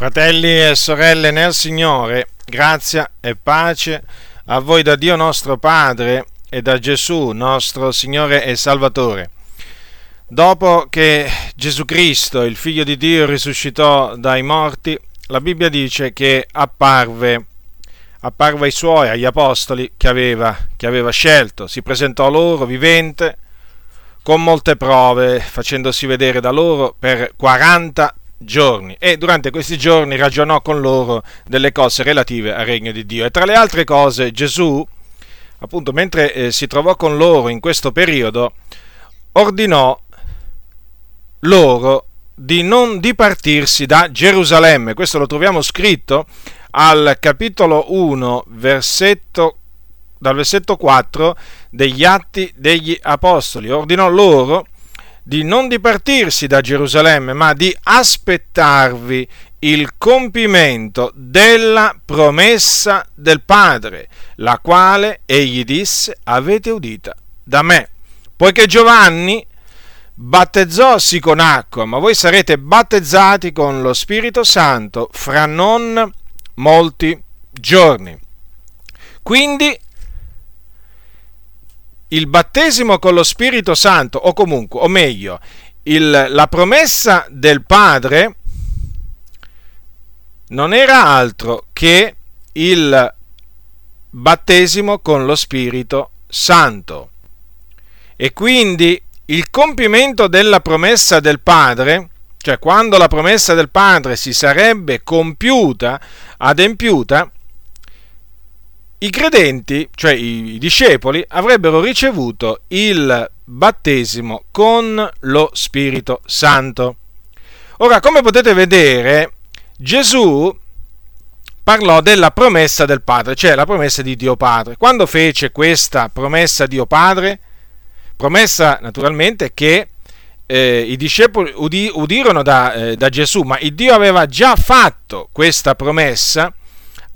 Fratelli e sorelle nel Signore, grazia e pace a voi da Dio nostro Padre e da Gesù nostro Signore e Salvatore. Dopo che Gesù Cristo, il Figlio di Dio, risuscitò dai morti, la Bibbia dice che apparve, apparve ai suoi, agli apostoli che aveva, che aveva scelto, si presentò loro vivente, con molte prove, facendosi vedere da loro per 40 giorni e durante questi giorni ragionò con loro delle cose relative al regno di Dio. E tra le altre cose Gesù, appunto, mentre eh, si trovò con loro in questo periodo, ordinò loro di non dipartirsi da Gerusalemme. Questo lo troviamo scritto al capitolo 1, versetto, dal versetto 4 degli Atti degli Apostoli. Ordinò loro di non dipartirsi da Gerusalemme, ma di aspettarvi il compimento della promessa del Padre, la quale egli disse avete udita da me. Poiché Giovanni battezzò sì con acqua, ma voi sarete battezzati con lo Spirito Santo fra non molti giorni. Quindi il battesimo con lo Spirito Santo, o comunque, o meglio, il, la promessa del Padre non era altro che il battesimo con lo Spirito Santo. E quindi il compimento della promessa del Padre, cioè quando la promessa del Padre si sarebbe compiuta, adempiuta, i credenti, cioè i discepoli, avrebbero ricevuto il battesimo con lo Spirito Santo. Ora, come potete vedere, Gesù parlò della promessa del Padre, cioè la promessa di Dio Padre. Quando fece questa promessa Dio Padre? Promessa naturalmente che eh, i discepoli udi, udirono da, eh, da Gesù, ma Dio aveva già fatto questa promessa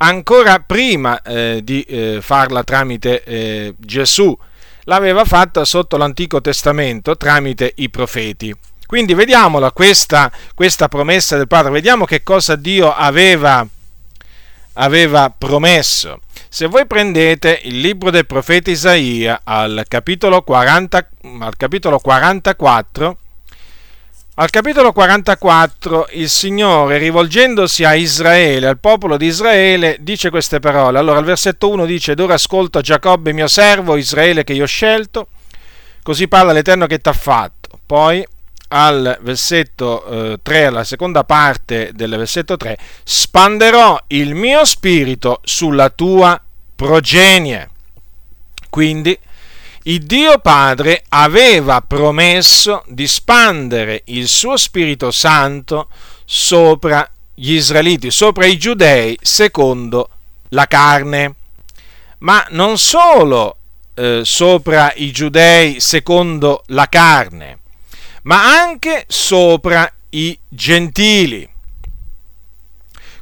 ancora prima eh, di eh, farla tramite eh, Gesù, l'aveva fatta sotto l'Antico Testamento tramite i profeti. Quindi vediamola questa, questa promessa del Padre, vediamo che cosa Dio aveva, aveva promesso. Se voi prendete il libro del profeta Isaia al capitolo, 40, al capitolo 44, al capitolo 44 il Signore, rivolgendosi a Israele, al popolo di Israele, dice queste parole. Allora, al versetto 1 dice, ed ora ascolta Giacobbe mio servo, Israele che io ho scelto, così parla l'Eterno che ti ha fatto. Poi, al versetto eh, 3, alla seconda parte del versetto 3, spanderò il mio spirito sulla tua progenie. Quindi, il Dio Padre aveva promesso di spandere il suo Spirito Santo sopra gli israeliti, sopra i giudei, secondo la carne. Ma non solo eh, sopra i giudei secondo la carne, ma anche sopra i gentili.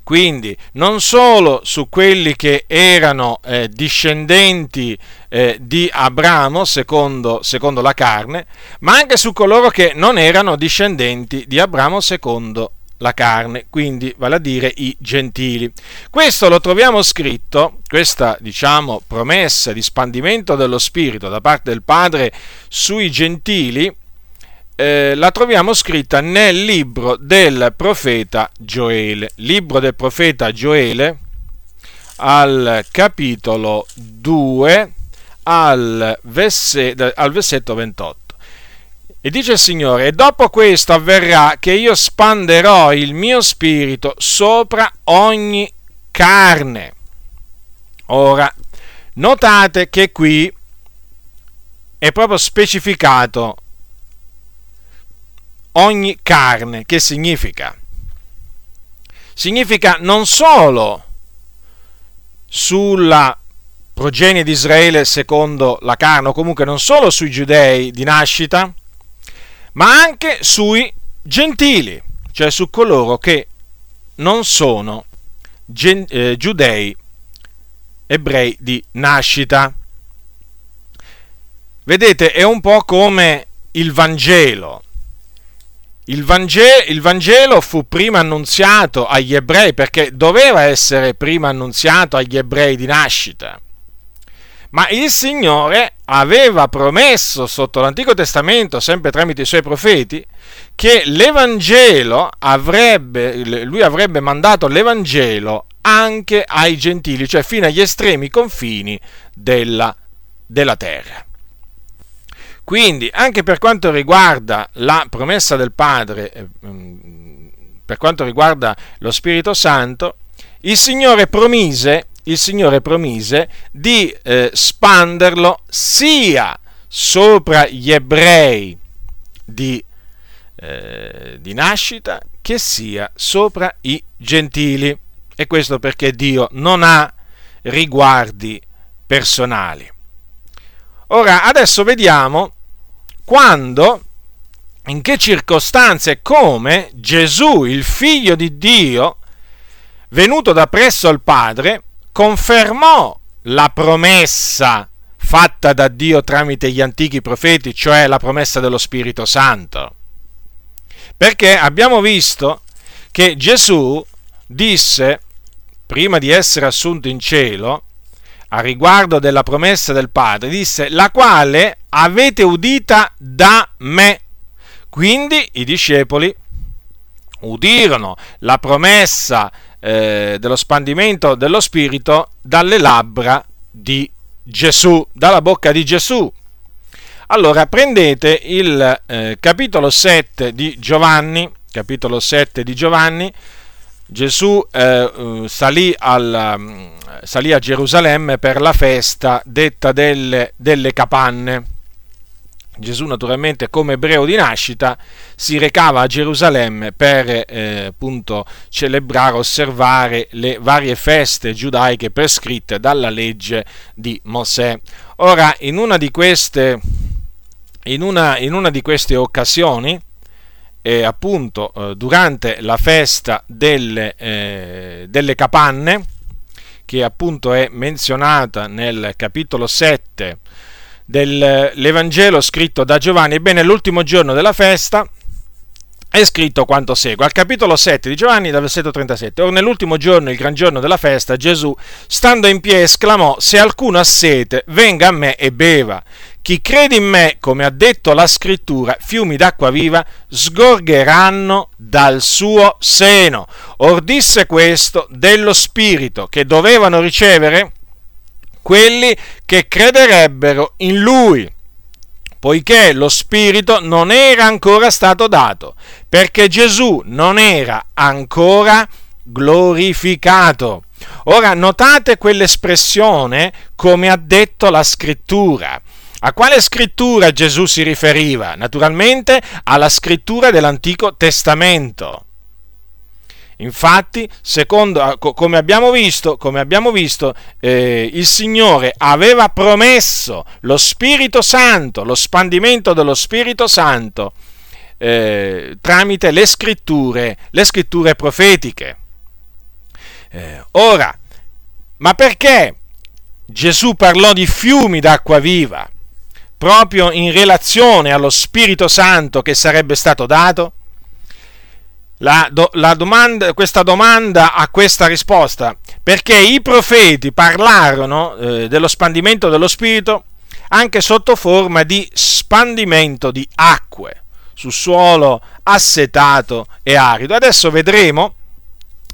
Quindi non solo su quelli che erano eh, discendenti eh, di Abramo secondo, secondo la carne, ma anche su coloro che non erano discendenti di Abramo secondo la carne, quindi vale a dire i gentili. Questo lo troviamo scritto, questa diciamo promessa di spandimento dello Spirito da parte del Padre sui gentili, eh, la troviamo scritta nel libro del profeta Gioele. Libro del profeta Gioele al capitolo 2 al, verse, al versetto 28. E dice il Signore, e dopo questo avverrà che io spanderò il mio spirito sopra ogni carne. Ora, notate che qui è proprio specificato ogni carne. Che significa? Significa non solo sulla progenie di Israele secondo la carne, o comunque non solo sui giudei di nascita, ma anche sui gentili, cioè su coloro che non sono gen- eh, giudei ebrei di nascita. Vedete, è un po' come il Vangelo il Vangelo, il Vangelo, fu prima annunziato agli ebrei perché doveva essere prima annunziato agli ebrei di nascita. Ma il Signore aveva promesso sotto l'Antico Testamento, sempre tramite i suoi profeti, che l'Evangelo avrebbe, lui avrebbe mandato l'Evangelo anche ai gentili, cioè fino agli estremi confini della, della terra. Quindi, anche per quanto riguarda la promessa del Padre, eh, mm, per quanto riguarda lo Spirito Santo, il Signore promise, il Signore promise di eh, spanderlo sia sopra gli ebrei di, eh, di nascita che sia sopra i gentili. E questo perché Dio non ha riguardi personali. Ora, adesso vediamo quando, in che circostanze e come Gesù, il figlio di Dio, venuto da presso al Padre, confermò la promessa fatta da Dio tramite gli antichi profeti, cioè la promessa dello Spirito Santo. Perché abbiamo visto che Gesù disse, prima di essere assunto in cielo, a riguardo della promessa del Padre, disse, la quale avete udita da me. Quindi i discepoli udirono la promessa eh, dello spandimento dello Spirito dalle labbra di Gesù, dalla bocca di Gesù. Allora prendete il eh, capitolo 7 di Giovanni, capitolo 7 di Giovanni, Gesù eh, eh, salì, al, mm, salì, a Gerusalemme per la festa detta delle, delle capanne. Gesù naturalmente come ebreo di nascita si recava a Gerusalemme per eh, appunto celebrare, osservare le varie feste giudaiche prescritte dalla legge di Mosè. Ora, in una di queste, in una, in una di queste occasioni, eh, appunto eh, durante la festa delle, eh, delle, capanne, che appunto è menzionata nel capitolo 7 dell'Evangelo scritto da Giovanni, ebbene l'ultimo giorno della festa è scritto quanto segue. Al capitolo 7 di Giovanni, dal versetto 37. Or nell'ultimo giorno, il gran giorno della festa, Gesù, stando in piedi, esclamò, se alcuno ha sete, venga a me e beva. Chi crede in me, come ha detto la scrittura, fiumi d'acqua viva sgorgeranno dal suo seno. Or disse questo dello Spirito che dovevano ricevere quelli che crederebbero in lui poiché lo Spirito non era ancora stato dato, perché Gesù non era ancora glorificato. Ora notate quell'espressione come ha detto la scrittura. A quale scrittura Gesù si riferiva? Naturalmente alla scrittura dell'Antico Testamento. Infatti, secondo, come abbiamo visto, come abbiamo visto eh, il Signore aveva promesso lo Spirito Santo, lo spandimento dello Spirito Santo eh, tramite le scritture, le scritture profetiche. Eh, ora, ma perché Gesù parlò di fiumi d'acqua viva proprio in relazione allo Spirito Santo che sarebbe stato dato? La, do, la domanda, questa domanda ha questa risposta, perché i profeti parlarono eh, dello spandimento dello Spirito anche sotto forma di spandimento di acque su suolo assetato e arido. Adesso vedremo,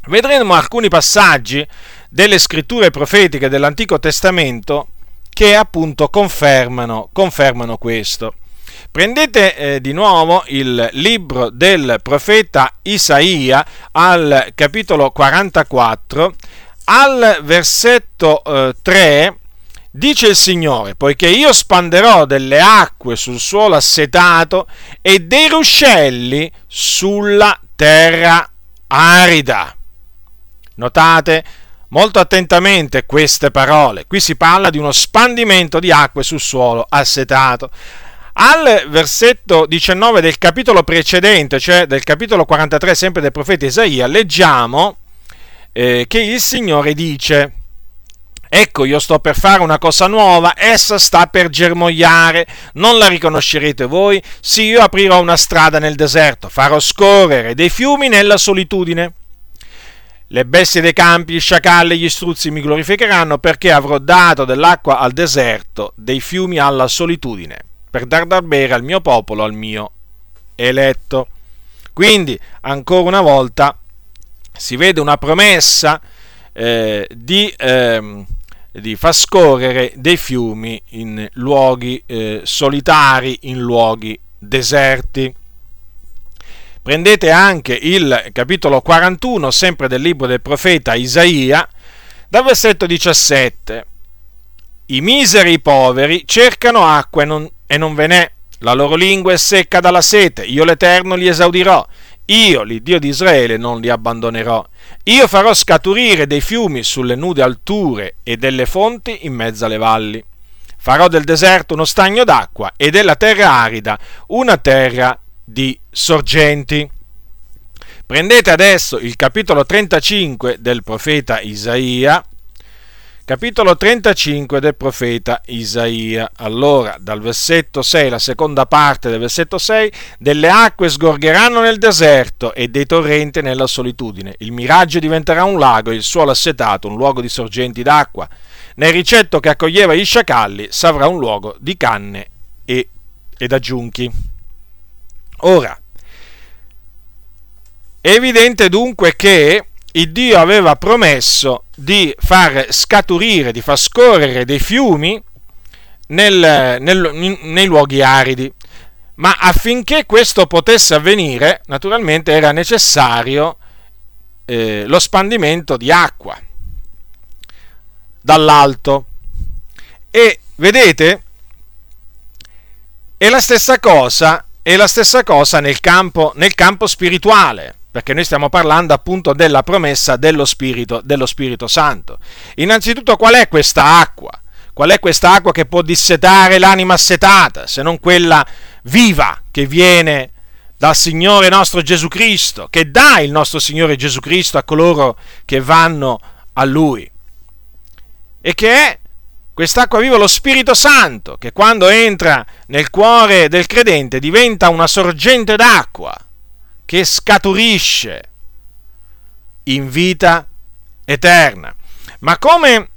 vedremo alcuni passaggi delle scritture profetiche dell'Antico Testamento che appunto confermano, confermano questo. Prendete eh, di nuovo il libro del profeta Isaia al capitolo 44, al versetto eh, 3, dice il Signore, poiché io spanderò delle acque sul suolo assetato e dei ruscelli sulla terra arida. Notate molto attentamente queste parole. Qui si parla di uno spandimento di acque sul suolo assetato. Al versetto 19 del capitolo precedente, cioè del capitolo 43 sempre del profeta Isaia, leggiamo eh, che il Signore dice, Ecco, io sto per fare una cosa nuova, essa sta per germogliare, non la riconoscerete voi? Sì, io aprirò una strada nel deserto, farò scorrere dei fiumi nella solitudine. Le bestie dei campi, gli sciacalli e gli struzzi mi glorificheranno perché avrò dato dell'acqua al deserto, dei fiumi alla solitudine, per dar da bere al mio popolo, al mio eletto. Quindi, ancora una volta, si vede una promessa eh, di... Eh, di far scorrere dei fiumi in luoghi eh, solitari, in luoghi deserti. Prendete anche il capitolo 41, sempre del libro del profeta Isaia, dal versetto 17. I miseri, poveri, cercano acqua e non, e non ve n'è. La loro lingua è secca dalla sete. Io l'Eterno li esaudirò. Io, l'Iddio di Israele, non li abbandonerò. Io farò scaturire dei fiumi sulle nude alture e delle fonti in mezzo alle valli. Farò del deserto uno stagno d'acqua e della terra arida una terra di sorgenti. Prendete adesso il capitolo 35 del profeta Isaia capitolo 35 del profeta Isaia. Allora, dal versetto 6, la seconda parte del versetto 6, delle acque sgorgeranno nel deserto e dei torrenti nella solitudine. Il miraggio diventerà un lago, il suolo assetato, un luogo di sorgenti d'acqua. Nel ricetto che accoglieva gli sciacalli s'avrà un luogo di canne e, ed aggiunchi. Ora, è evidente dunque che il Dio aveva promesso di far scaturire, di far scorrere dei fiumi nel, nel, nei luoghi aridi. Ma affinché questo potesse avvenire, naturalmente era necessario eh, lo spandimento di acqua dall'alto. E vedete, è la stessa cosa, è la stessa cosa nel campo, nel campo spirituale perché noi stiamo parlando appunto della promessa dello Spirito, dello Spirito Santo. Innanzitutto qual è questa acqua? Qual è questa acqua che può dissetare l'anima assetata, se non quella viva che viene dal Signore nostro Gesù Cristo, che dà il nostro Signore Gesù Cristo a coloro che vanno a Lui? E che è quest'acqua viva lo Spirito Santo, che quando entra nel cuore del credente diventa una sorgente d'acqua che scaturisce in vita eterna. Ma come,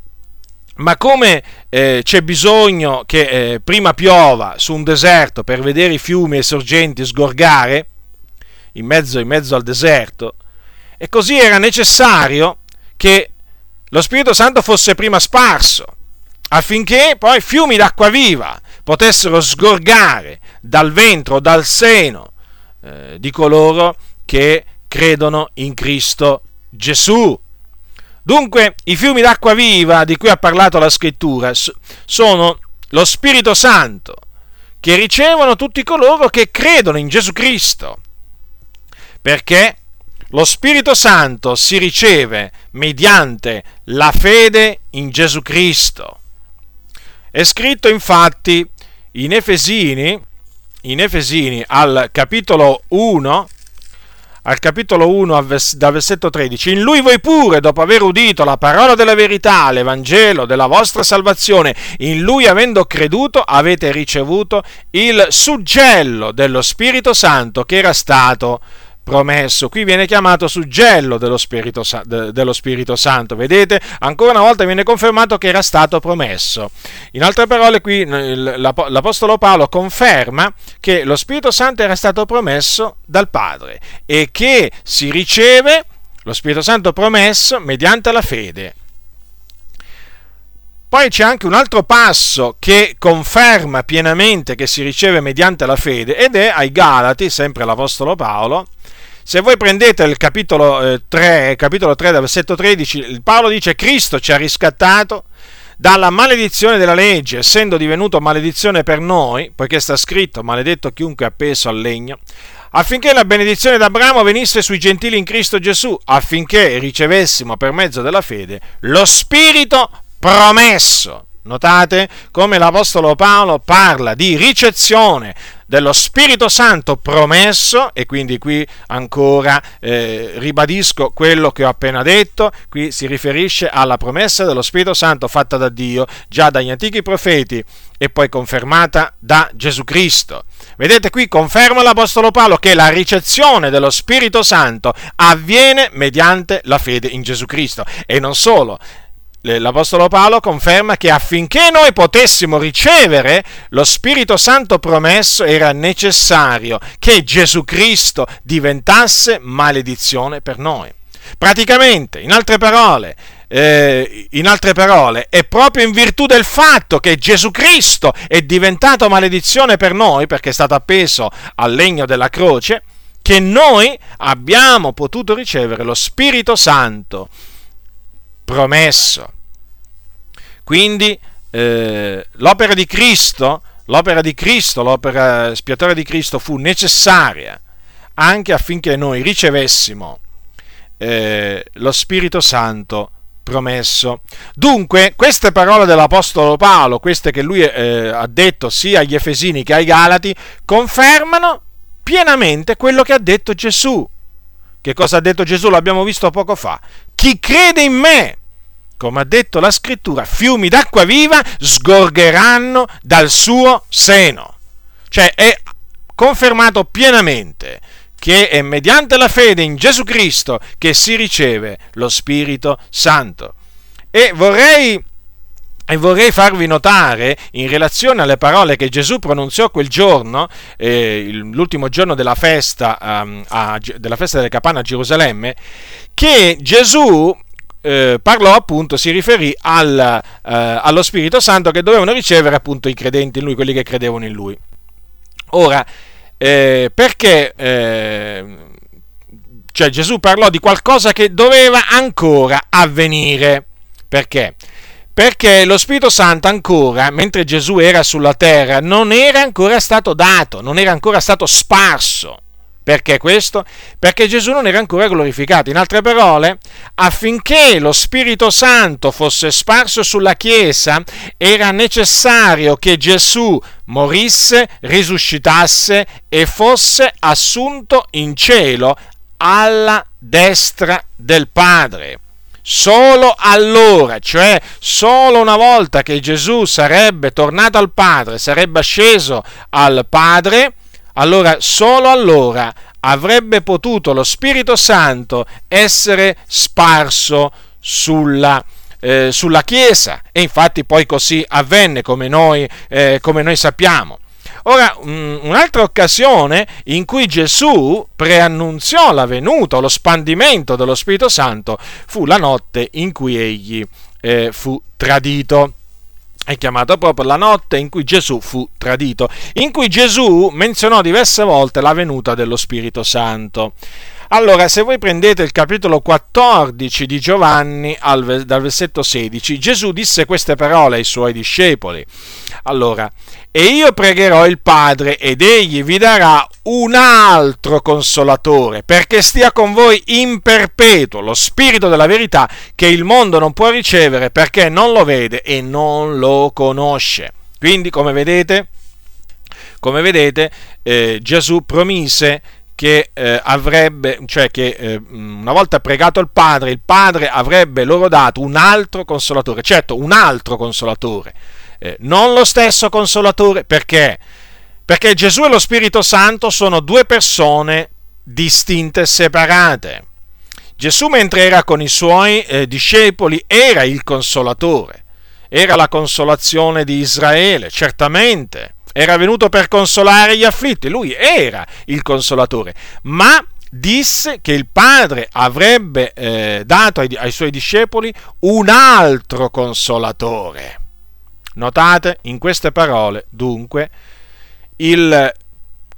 ma come eh, c'è bisogno che eh, prima piova su un deserto per vedere i fiumi e i sorgenti sgorgare in mezzo, in mezzo al deserto, e così era necessario che lo Spirito Santo fosse prima sparso, affinché poi fiumi d'acqua viva potessero sgorgare dal ventre o dal seno eh, di coloro che credono in Cristo Gesù. Dunque, i fiumi d'acqua viva di cui ha parlato la scrittura sono lo Spirito Santo che ricevono tutti coloro che credono in Gesù Cristo. Perché lo Spirito Santo si riceve mediante la fede in Gesù Cristo. È scritto infatti in Efesini, in Efesini al capitolo 1, al capitolo 1, dal versetto 13, in lui voi pure, dopo aver udito la parola della verità, l'Evangelo della vostra salvazione, in lui avendo creduto, avete ricevuto il suggello dello Spirito Santo che era stato promesso. Qui viene chiamato suggello dello Spirito, dello Spirito, Santo. Vedete? Ancora una volta viene confermato che era stato promesso. In altre parole, qui l'Apostolo Paolo conferma che lo Spirito Santo era stato promesso dal Padre e che si riceve lo Spirito Santo promesso mediante la fede. Poi c'è anche un altro passo che conferma pienamente che si riceve mediante la fede ed è ai Galati, sempre l'Apostolo Paolo, se voi prendete il capitolo, eh, 3, capitolo 3, versetto 13, Paolo dice Cristo ci ha riscattato dalla maledizione della legge, essendo divenuto maledizione per noi, poiché sta scritto maledetto chiunque è appeso al legno, affinché la benedizione d'Abramo venisse sui gentili in Cristo Gesù, affinché ricevessimo per mezzo della fede lo Spirito promesso. Notate come l'Apostolo Paolo parla di ricezione dello Spirito Santo promesso, e quindi qui ancora eh, ribadisco quello che ho appena detto, qui si riferisce alla promessa dello Spirito Santo fatta da Dio già dagli antichi profeti e poi confermata da Gesù Cristo. Vedete qui conferma l'Apostolo Paolo che la ricezione dello Spirito Santo avviene mediante la fede in Gesù Cristo e non solo, l'Apostolo Paolo conferma che affinché noi potessimo ricevere lo Spirito Santo promesso era necessario che Gesù Cristo diventasse maledizione per noi. Praticamente, in altre parole, eh, in altre parole, è proprio in virtù del fatto che Gesù Cristo è diventato maledizione per noi, perché è stato appeso al legno della croce, che noi abbiamo potuto ricevere lo Spirito Santo promesso. Quindi eh, l'opera di Cristo, l'opera di Cristo, l'opera spiatoria di Cristo fu necessaria anche affinché noi ricevessimo eh, lo Spirito Santo promesso. Dunque, queste parole dell'Apostolo Paolo, queste che lui eh, ha detto sia agli Efesini che ai Galati, confermano pienamente quello che ha detto Gesù. Che cosa ha detto Gesù? L'abbiamo visto poco fa. Chi crede in me, come ha detto la scrittura, fiumi d'acqua viva sgorgeranno dal suo seno. Cioè è confermato pienamente che è mediante la fede in Gesù Cristo che si riceve lo Spirito Santo. E vorrei, e vorrei farvi notare, in relazione alle parole che Gesù pronunziò quel giorno, eh, l'ultimo giorno della festa, um, a, della festa delle capanne a Gerusalemme, che Gesù eh, parlò appunto, si riferì al, eh, allo Spirito Santo che dovevano ricevere appunto i credenti in lui, quelli che credevano in lui. Ora, eh, perché eh, cioè Gesù parlò di qualcosa che doveva ancora avvenire? Perché? Perché lo Spirito Santo ancora, mentre Gesù era sulla terra, non era ancora stato dato, non era ancora stato sparso. Perché questo? Perché Gesù non era ancora glorificato. In altre parole, affinché lo Spirito Santo fosse sparso sulla Chiesa, era necessario che Gesù morisse, risuscitasse e fosse assunto in cielo alla destra del Padre. Solo allora, cioè solo una volta che Gesù sarebbe tornato al Padre, sarebbe sceso al Padre, allora solo allora avrebbe potuto lo Spirito Santo essere sparso sulla, eh, sulla Chiesa e infatti poi così avvenne come noi, eh, come noi sappiamo. Ora, un'altra occasione in cui Gesù preannunziò la venuta lo spandimento dello Spirito Santo fu la notte in cui egli eh, fu tradito è chiamata proprio la notte in cui Gesù fu tradito, in cui Gesù menzionò diverse volte la venuta dello Spirito Santo. Allora, se voi prendete il capitolo 14 di Giovanni al, dal versetto 16, Gesù disse queste parole ai suoi discepoli. Allora, e io pregherò il Padre ed egli vi darà un altro consolatore, perché stia con voi in perpetuo lo Spirito della verità che il mondo non può ricevere perché non lo vede e non lo conosce. Quindi, come vedete, come vedete eh, Gesù promise che eh, avrebbe, cioè che eh, una volta pregato il Padre, il Padre avrebbe loro dato un altro consolatore, certo un altro consolatore, eh, non lo stesso consolatore, perché? Perché Gesù e lo Spirito Santo sono due persone distinte e separate. Gesù mentre era con i suoi eh, discepoli era il consolatore, era la consolazione di Israele, certamente era venuto per consolare gli afflitti, lui era il consolatore, ma disse che il Padre avrebbe eh, dato ai, ai suoi discepoli un altro consolatore. Notate in queste parole, dunque, il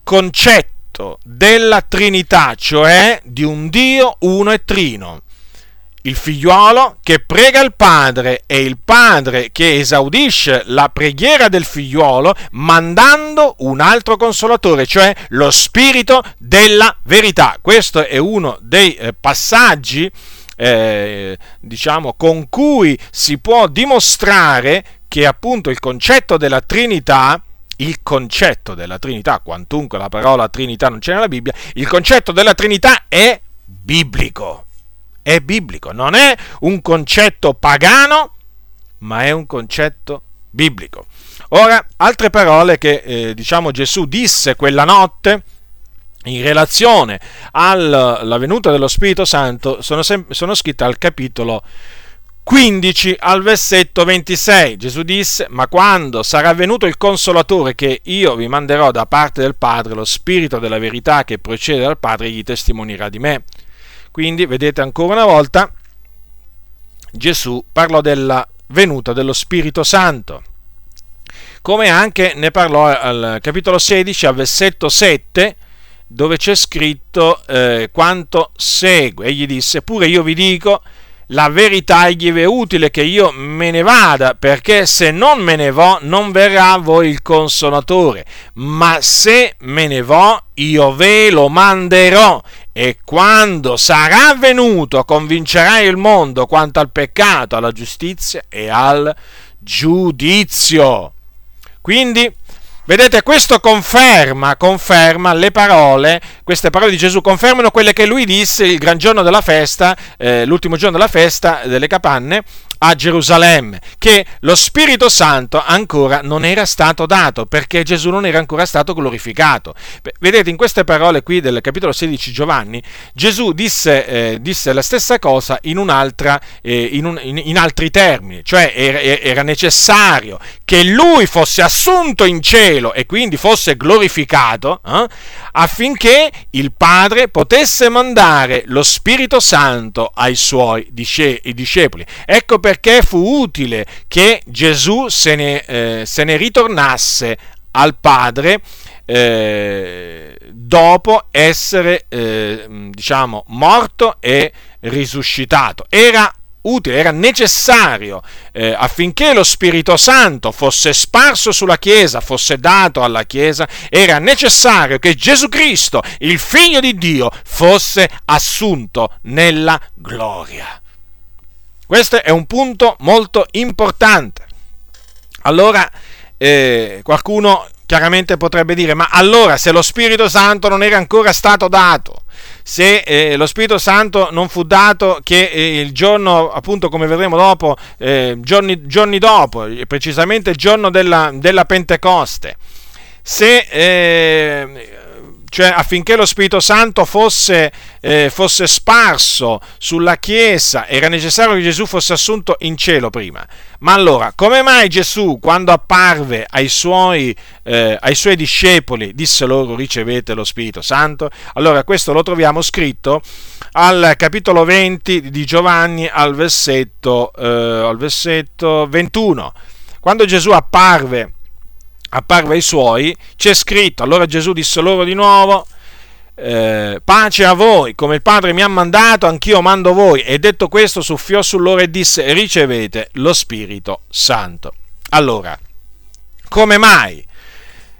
concetto della Trinità, cioè di un Dio uno e trino il figliuolo che prega il padre e il padre che esaudisce la preghiera del figliuolo mandando un altro consolatore, cioè lo spirito della verità. Questo è uno dei eh, passaggi eh, diciamo con cui si può dimostrare che appunto il concetto della Trinità il concetto della Trinità, quantunque la parola Trinità non c'è nella Bibbia, il concetto della Trinità è biblico. È biblico, non è un concetto pagano, ma è un concetto biblico. Ora, altre parole che eh, diciamo Gesù disse quella notte in relazione alla venuta dello Spirito Santo sono, sem- sono scritte al capitolo 15 al versetto 26. Gesù disse, ma quando sarà venuto il consolatore che io vi manderò da parte del Padre, lo Spirito della verità che procede dal Padre, gli testimonierà di me. Quindi, vedete ancora una volta, Gesù parlò della venuta dello Spirito Santo. Come anche ne parlò al capitolo 16, al versetto 7, dove c'è scritto eh, quanto segue. Egli disse, pure io vi dico, la verità gli è utile che io me ne vada, perché se non me ne vo, non verrà a voi il consolatore, ma se me ne vo, io ve lo manderò, e quando sarà venuto convincerà il mondo quanto al peccato, alla giustizia e al giudizio. Quindi Vedete, questo conferma, conferma le parole, queste parole di Gesù confermano quelle che lui disse il gran giorno della festa, eh, l'ultimo giorno della festa delle capanne, a Gerusalemme, che lo Spirito Santo ancora non era stato dato, perché Gesù non era ancora stato glorificato. Vedete, in queste parole qui del capitolo 16 Giovanni, Gesù disse, eh, disse la stessa cosa in, eh, in, un, in, in altri termini, cioè era, era necessario che lui fosse assunto in cielo e quindi fosse glorificato, eh, affinché il Padre potesse mandare lo Spirito Santo ai suoi discepoli. Ecco perché perché fu utile che Gesù se ne, eh, se ne ritornasse al Padre eh, dopo essere eh, diciamo morto e risuscitato. Era utile, era necessario eh, affinché lo Spirito Santo fosse sparso sulla Chiesa, fosse dato alla Chiesa, era necessario che Gesù Cristo, il Figlio di Dio, fosse assunto nella gloria. Questo è un punto molto importante. Allora, eh, qualcuno chiaramente potrebbe dire, ma allora se lo Spirito Santo non era ancora stato dato, se eh, lo Spirito Santo non fu dato che eh, il giorno, appunto come vedremo dopo, eh, giorni, giorni, dopo, precisamente il giorno della, della Pentecoste, se eh, cioè affinché lo Spirito Santo fosse, eh, fosse, sparso sulla Chiesa, era necessario che Gesù fosse assunto in cielo prima. Ma allora, come mai Gesù, quando apparve ai suoi, eh, ai suoi discepoli, disse loro ricevete lo Spirito Santo? Allora, questo lo troviamo scritto al capitolo 20 di Giovanni al versetto, eh, al versetto 21. Quando Gesù apparve apparve ai suoi, c'è scritto, allora Gesù disse loro di nuovo, eh, pace a voi, come il Padre mi ha mandato, anch'io mando voi. E detto questo, soffiò su loro e disse, ricevete lo Spirito Santo. Allora, come mai?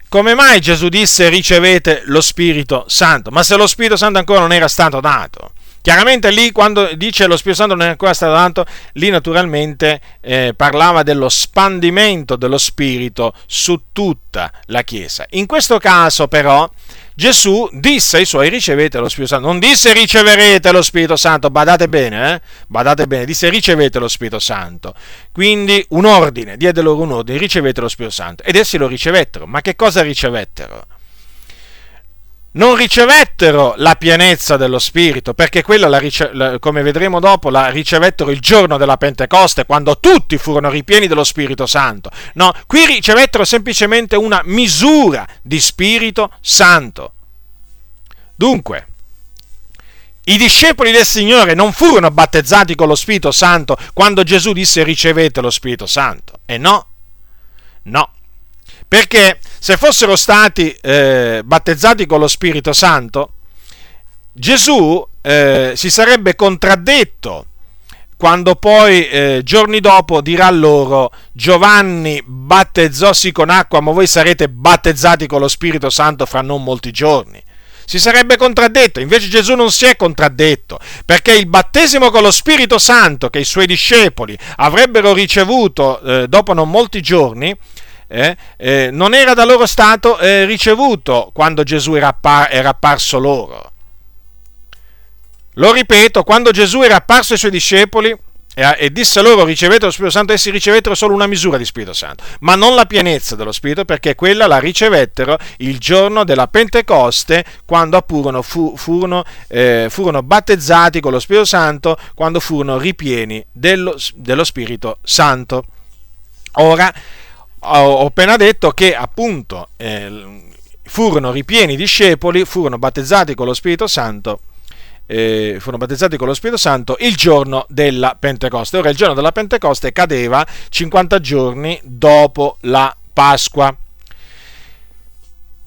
Come mai Gesù disse ricevete lo Spirito Santo? Ma se lo Spirito Santo ancora non era stato dato? Chiaramente lì quando dice lo Spirito Santo non è ancora stato dato, lì naturalmente eh, parlava dello spandimento dello Spirito su tutta la Chiesa. In questo caso però Gesù disse ai suoi ricevete lo Spirito Santo, non disse riceverete lo Spirito Santo, badate bene, eh? badate bene, disse ricevete lo Spirito Santo. Quindi un ordine, diede loro un ordine, ricevete lo Spirito Santo. Ed essi lo ricevettero. Ma che cosa ricevettero? Non ricevettero la pienezza dello Spirito, perché quella, la rice- come vedremo dopo, la ricevettero il giorno della Pentecoste, quando tutti furono ripieni dello Spirito Santo. No, qui ricevettero semplicemente una misura di Spirito Santo. Dunque, i discepoli del Signore non furono battezzati con lo Spirito Santo quando Gesù disse ricevete lo Spirito Santo. E no, no, perché se fossero stati eh, battezzati con lo Spirito Santo, Gesù eh, si sarebbe contraddetto quando poi eh, giorni dopo dirà loro Giovanni battezzossi con acqua, ma voi sarete battezzati con lo Spirito Santo fra non molti giorni. Si sarebbe contraddetto, invece Gesù non si è contraddetto, perché il battesimo con lo Spirito Santo che i suoi discepoli avrebbero ricevuto eh, dopo non molti giorni eh, eh, non era da loro stato eh, ricevuto quando Gesù era, appar- era apparso loro. Lo ripeto, quando Gesù era apparso ai suoi discepoli, e, e disse loro ricevete lo Spirito Santo, essi ricevettero solo una misura di Spirito Santo, ma non la pienezza dello Spirito, perché quella la ricevettero il giorno della Pentecoste, quando appunto fu, furono, eh, furono, battezzati con lo Spirito Santo, quando furono ripieni dello, dello Spirito Santo. Ora, ho appena detto che appunto eh, furono ripieni discepoli, furono battezzati con lo Spirito Santo eh, furono battezzati con lo Spirito Santo il giorno della Pentecoste. Ora il giorno della Pentecoste cadeva 50 giorni dopo la Pasqua.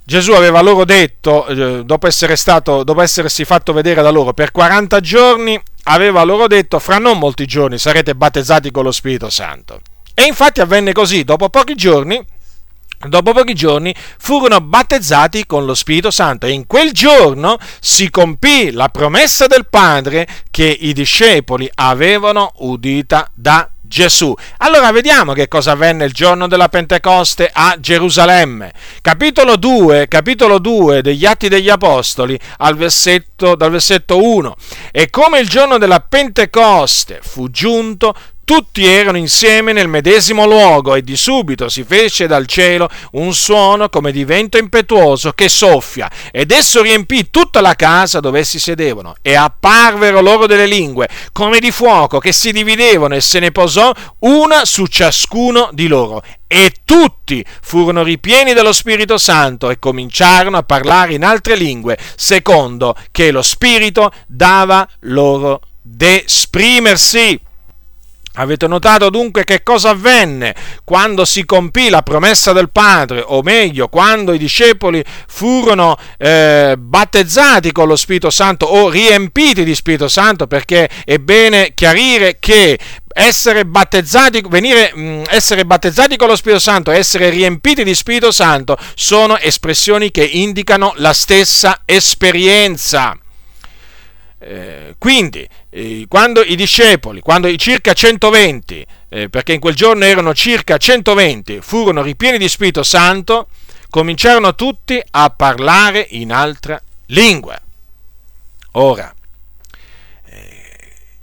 Gesù aveva loro detto, eh, dopo, essere stato, dopo essersi fatto vedere da loro per 40 giorni, aveva loro detto, fra non molti giorni sarete battezzati con lo Spirito Santo. E infatti avvenne così, dopo pochi giorni, Dopo pochi giorni furono battezzati con lo Spirito Santo e in quel giorno si compì la promessa del Padre che i discepoli avevano udita da Gesù. Allora vediamo che cosa avvenne il giorno della Pentecoste a Gerusalemme. Capitolo 2, capitolo 2 degli Atti degli Apostoli versetto, dal versetto 1. E come il giorno della Pentecoste fu giunto, tutti erano insieme nel medesimo luogo e di subito si fece dal cielo un suono come di vento impetuoso che soffia ed esso riempì tutta la casa dove essi sedevano e apparvero loro delle lingue come di fuoco che si dividevano e se ne posò una su ciascuno di loro e tutti furono ripieni dello Spirito Santo e cominciarono a parlare in altre lingue secondo che lo Spirito dava loro d'esprimersi. Avete notato dunque che cosa avvenne quando si compì la promessa del Padre, o meglio, quando i discepoli furono eh, battezzati con lo Spirito Santo o riempiti di Spirito Santo, perché è bene chiarire che essere battezzati, venire, mm, essere battezzati con lo Spirito Santo e essere riempiti di Spirito Santo sono espressioni che indicano la stessa esperienza. Eh, quindi, eh, quando i discepoli, quando i circa 120, eh, perché in quel giorno erano circa 120, furono ripieni di Spirito Santo, cominciarono tutti a parlare in altra lingua. Ora, eh,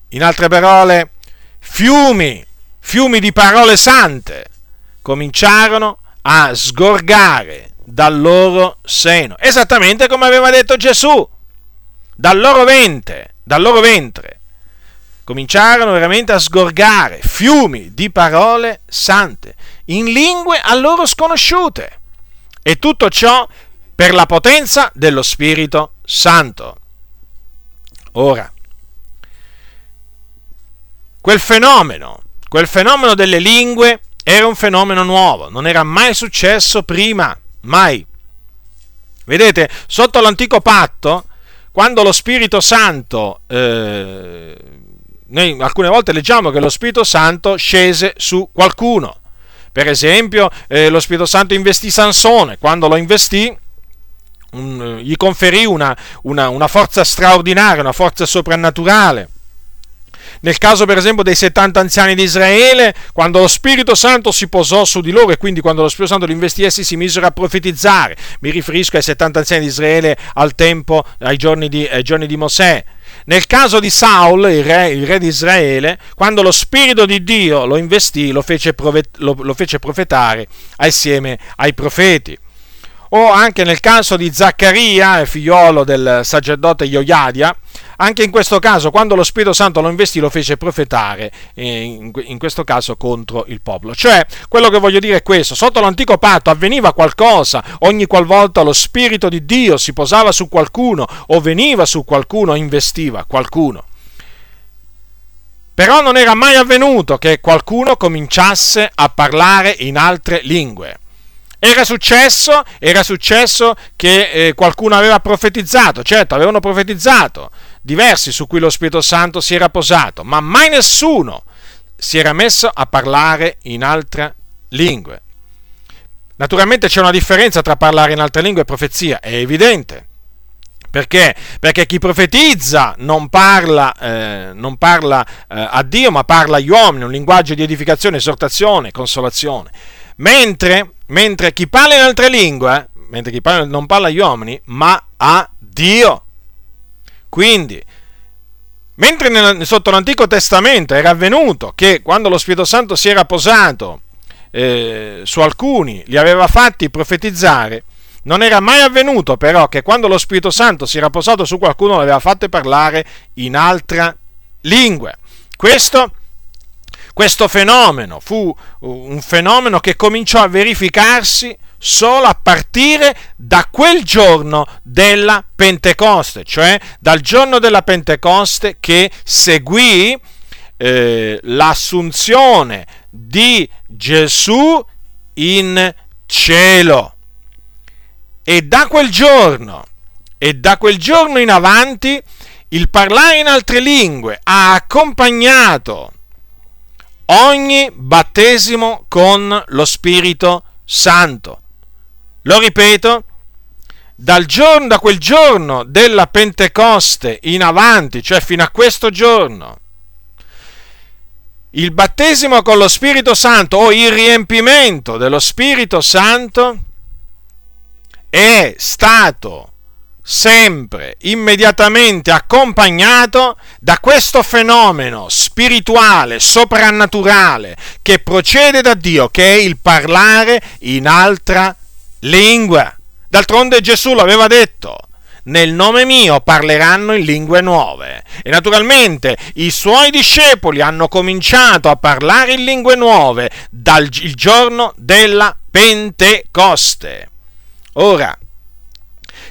in altre parole, fiumi, fiumi di parole sante cominciarono a sgorgare dal loro seno, esattamente come aveva detto Gesù dal loro ventre, dal loro ventre cominciarono veramente a sgorgare fiumi di parole sante in lingue a loro sconosciute. E tutto ciò per la potenza dello Spirito Santo. Ora, quel fenomeno, quel fenomeno delle lingue era un fenomeno nuovo, non era mai successo prima, mai. Vedete, sotto l'antico patto quando lo Spirito Santo, eh, noi alcune volte leggiamo che lo Spirito Santo scese su qualcuno. Per esempio, eh, lo Spirito Santo investì Sansone, quando lo investì, un, gli conferì una, una, una forza straordinaria, una forza soprannaturale. Nel caso per esempio dei 70 anziani di Israele, quando lo Spirito Santo si posò su di loro e quindi quando lo Spirito Santo li investì, essi si misero a profetizzare. Mi riferisco ai 70 anziani di Israele al tempo, ai giorni di, ai giorni di Mosè. Nel caso di Saul, il re, il re, di Israele, quando lo Spirito di Dio lo investì, lo fece, lo, lo fece profetare assieme ai profeti o anche nel caso di Zaccaria, figliolo del sacerdote Ioiadia, anche in questo caso, quando lo Spirito Santo lo investì, lo fece profetare, in questo caso contro il popolo. Cioè, quello che voglio dire è questo, sotto l'antico patto avveniva qualcosa, ogni qualvolta lo Spirito di Dio si posava su qualcuno o veniva su qualcuno, investiva qualcuno. Però non era mai avvenuto che qualcuno cominciasse a parlare in altre lingue. Era successo, era successo che eh, qualcuno aveva profetizzato, certo, avevano profetizzato diversi su cui lo Spirito Santo si era posato, ma mai nessuno si era messo a parlare in altre lingue. Naturalmente c'è una differenza tra parlare in altre lingue e profezia, è evidente. Perché? Perché chi profetizza non parla, eh, non parla eh, a Dio, ma parla agli uomini, un linguaggio di edificazione, esortazione, consolazione mentre, mentre chi parla in altre lingue, mentre chi parla, non parla agli uomini, ma a Dio. Quindi, mentre nel, sotto l'Antico Testamento era avvenuto che quando lo Spirito Santo si era posato eh, su alcuni, li aveva fatti profetizzare, non era mai avvenuto però che quando lo Spirito Santo si era posato su qualcuno l'aveva fatto parlare in altra lingua. Questo, questo fenomeno fu un fenomeno che cominciò a verificarsi solo a partire da quel giorno della Pentecoste, cioè dal giorno della Pentecoste che seguì eh, l'assunzione di Gesù in cielo. E da quel giorno, e da quel giorno in avanti, il parlare in altre lingue ha accompagnato ogni battesimo con lo Spirito Santo. Lo ripeto, giorno, da quel giorno della Pentecoste in avanti, cioè fino a questo giorno, il battesimo con lo Spirito Santo o il riempimento dello Spirito Santo è stato sempre, immediatamente accompagnato da questo fenomeno spirituale, soprannaturale, che procede da Dio, che è il parlare in altra lingua. D'altronde Gesù l'aveva detto, nel nome mio parleranno in lingue nuove. E naturalmente i suoi discepoli hanno cominciato a parlare in lingue nuove dal giorno della Pentecoste. Ora,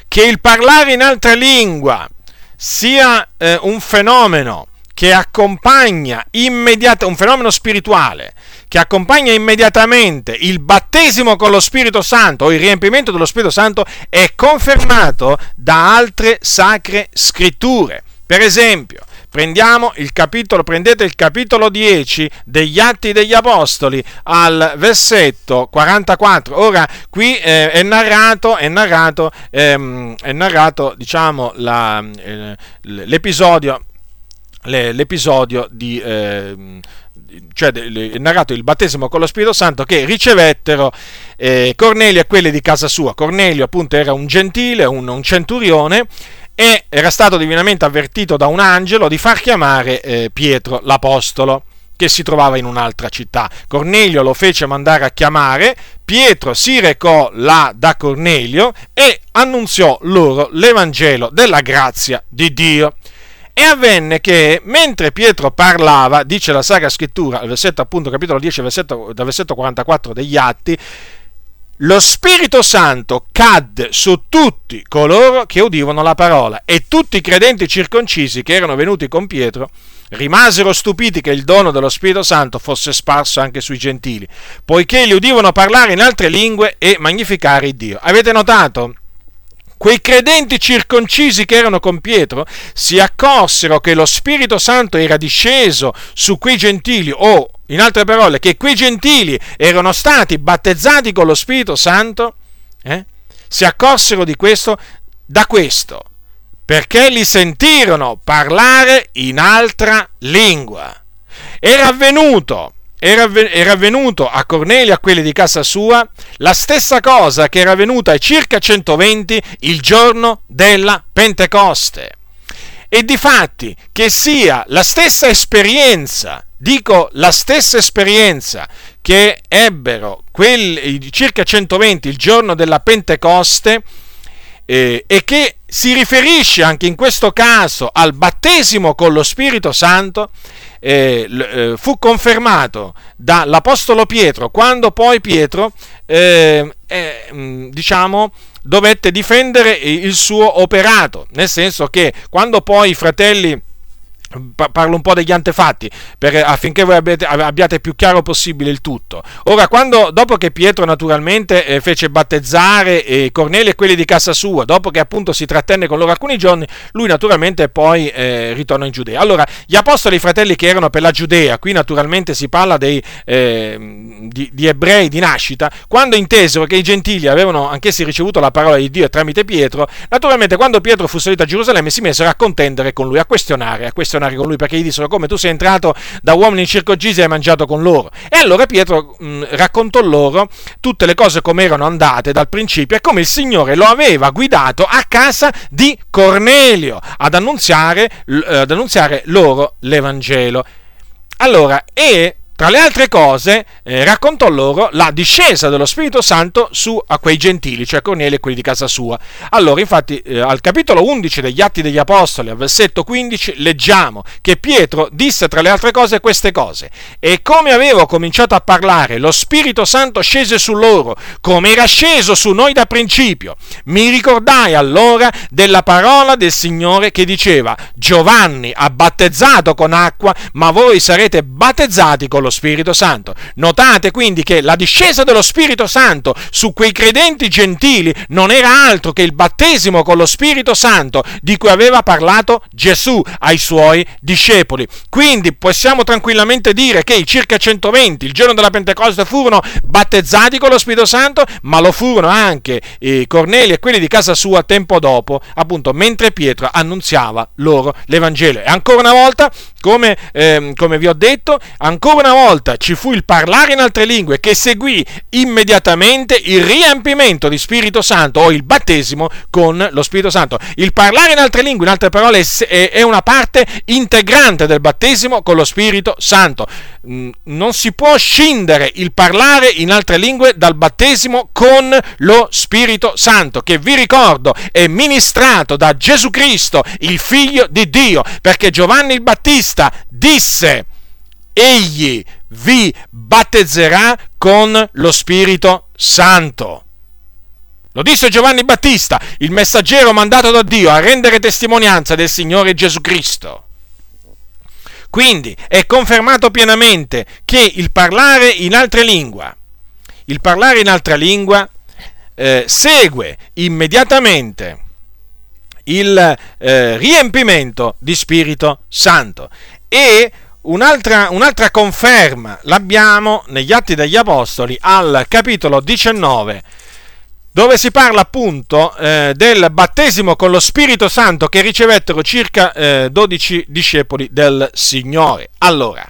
che il parlare in altra lingua sia eh, un fenomeno che accompagna immediatamente, un fenomeno spirituale, che accompagna immediatamente il battesimo con lo Spirito Santo o il riempimento dello Spirito Santo è confermato da altre sacre scritture. Per esempio, Prendiamo il capitolo, prendete il capitolo 10 degli Atti degli Apostoli al versetto 44. Ora qui eh, è narrato, è narrato, ehm, è narrato diciamo, la, eh, l'episodio, l'episodio di... Eh, cioè è narrato il battesimo con lo Spirito Santo che ricevettero eh, Cornelio e quelli di casa sua. Cornelio appunto era un gentile, un, un centurione e era stato divinamente avvertito da un angelo di far chiamare eh, Pietro l'Apostolo che si trovava in un'altra città. Cornelio lo fece mandare a chiamare, Pietro si recò là da Cornelio e annunziò loro l'Evangelo della grazia di Dio. E avvenne che mentre Pietro parlava, dice la Sacra Scrittura, al versetto appunto capitolo 10, versetto, dal versetto 44 degli Atti, lo Spirito Santo cadde su tutti coloro che udivano la parola e tutti i credenti circoncisi che erano venuti con Pietro rimasero stupiti che il dono dello Spirito Santo fosse sparso anche sui gentili, poiché li udivano parlare in altre lingue e magnificare Dio. Avete notato? Quei credenti circoncisi che erano con Pietro si accorsero che lo Spirito Santo era disceso su quei gentili o in altre parole, che quei gentili erano stati battezzati con lo Spirito Santo, eh, si accorsero di questo da questo, perché li sentirono parlare in altra lingua. Era avvenuto, era, avvenuto a Cornelio, a quelli di casa sua, la stessa cosa che era avvenuta ai circa 120 il giorno della Pentecoste. E di fatti che sia la stessa esperienza dico la stessa esperienza che ebbero quelli, circa 120 il giorno della Pentecoste eh, e che si riferisce anche in questo caso al battesimo con lo Spirito Santo, eh, eh, fu confermato dall'Apostolo Pietro quando poi Pietro, eh, eh, diciamo, dovette difendere il suo operato, nel senso che quando poi i fratelli parlo un po' degli antefatti per, affinché voi abbiate, abbiate, più chiaro possibile il tutto. Ora, quando, dopo che Pietro naturalmente eh, fece battezzare eh, Cornelio e quelli di casa sua, dopo che appunto si trattenne con loro alcuni giorni, lui naturalmente poi eh, ritornò in Giudea. Allora, gli apostoli, fratelli che erano per la Giudea, qui naturalmente si parla dei, ehm, di, di, ebrei di nascita, quando intesero che i gentili avevano anch'essi ricevuto la parola di Dio tramite Pietro, naturalmente quando Pietro fu salito a Gerusalemme si misero a contendere con lui, a questionare, a questionare ragionare con lui perché gli dissero come tu sei entrato da uomini incirconcisi e hai mangiato con loro. E allora Pietro mh, raccontò loro tutte le cose come erano andate dal principio e come il Signore lo aveva guidato a casa di Cornelio ad annunziare, ad annunziare loro l'Evangelo. Allora, e tra le altre cose, eh, raccontò loro la discesa dello Spirito Santo su a quei gentili, cioè Cornelio e quelli di casa sua. Allora, infatti, eh, al capitolo 11 degli Atti degli Apostoli, al versetto 15, leggiamo che Pietro disse tra le altre cose queste cose. E come avevo cominciato a parlare, lo Spirito Santo scese su loro, come era sceso su noi da principio. Mi ricordai allora della parola del Signore che diceva, Giovanni ha battezzato con acqua, ma voi sarete battezzati con lo Spirito Santo. Notate quindi che la discesa dello Spirito Santo su quei credenti gentili non era altro che il battesimo con lo Spirito Santo di cui aveva parlato Gesù ai suoi discepoli. Quindi possiamo tranquillamente dire che i circa 120 il giorno della Pentecoste furono battezzati con lo Spirito Santo, ma lo furono anche i Corneli e quelli di casa sua tempo dopo, appunto mentre Pietro annunziava loro l'Evangelo. E ancora una volta, come, eh, come vi ho detto, ancora una volta volta ci fu il parlare in altre lingue che seguì immediatamente il riempimento di Spirito Santo o il battesimo con lo Spirito Santo. Il parlare in altre lingue, in altre parole, è una parte integrante del battesimo con lo Spirito Santo. Mm, non si può scindere il parlare in altre lingue dal battesimo con lo Spirito Santo, che vi ricordo è ministrato da Gesù Cristo, il figlio di Dio, perché Giovanni il Battista disse egli vi battezzerà con lo Spirito Santo. Lo disse Giovanni Battista, il messaggero mandato da Dio a rendere testimonianza del Signore Gesù Cristo. Quindi è confermato pienamente che il parlare in altre lingue, il parlare in altra lingua eh, segue immediatamente il eh, riempimento di Spirito Santo e Un'altra, un'altra, conferma l'abbiamo negli Atti degli Apostoli al capitolo 19, dove si parla appunto eh, del battesimo con lo Spirito Santo che ricevettero circa eh, 12 discepoli del Signore. Allora,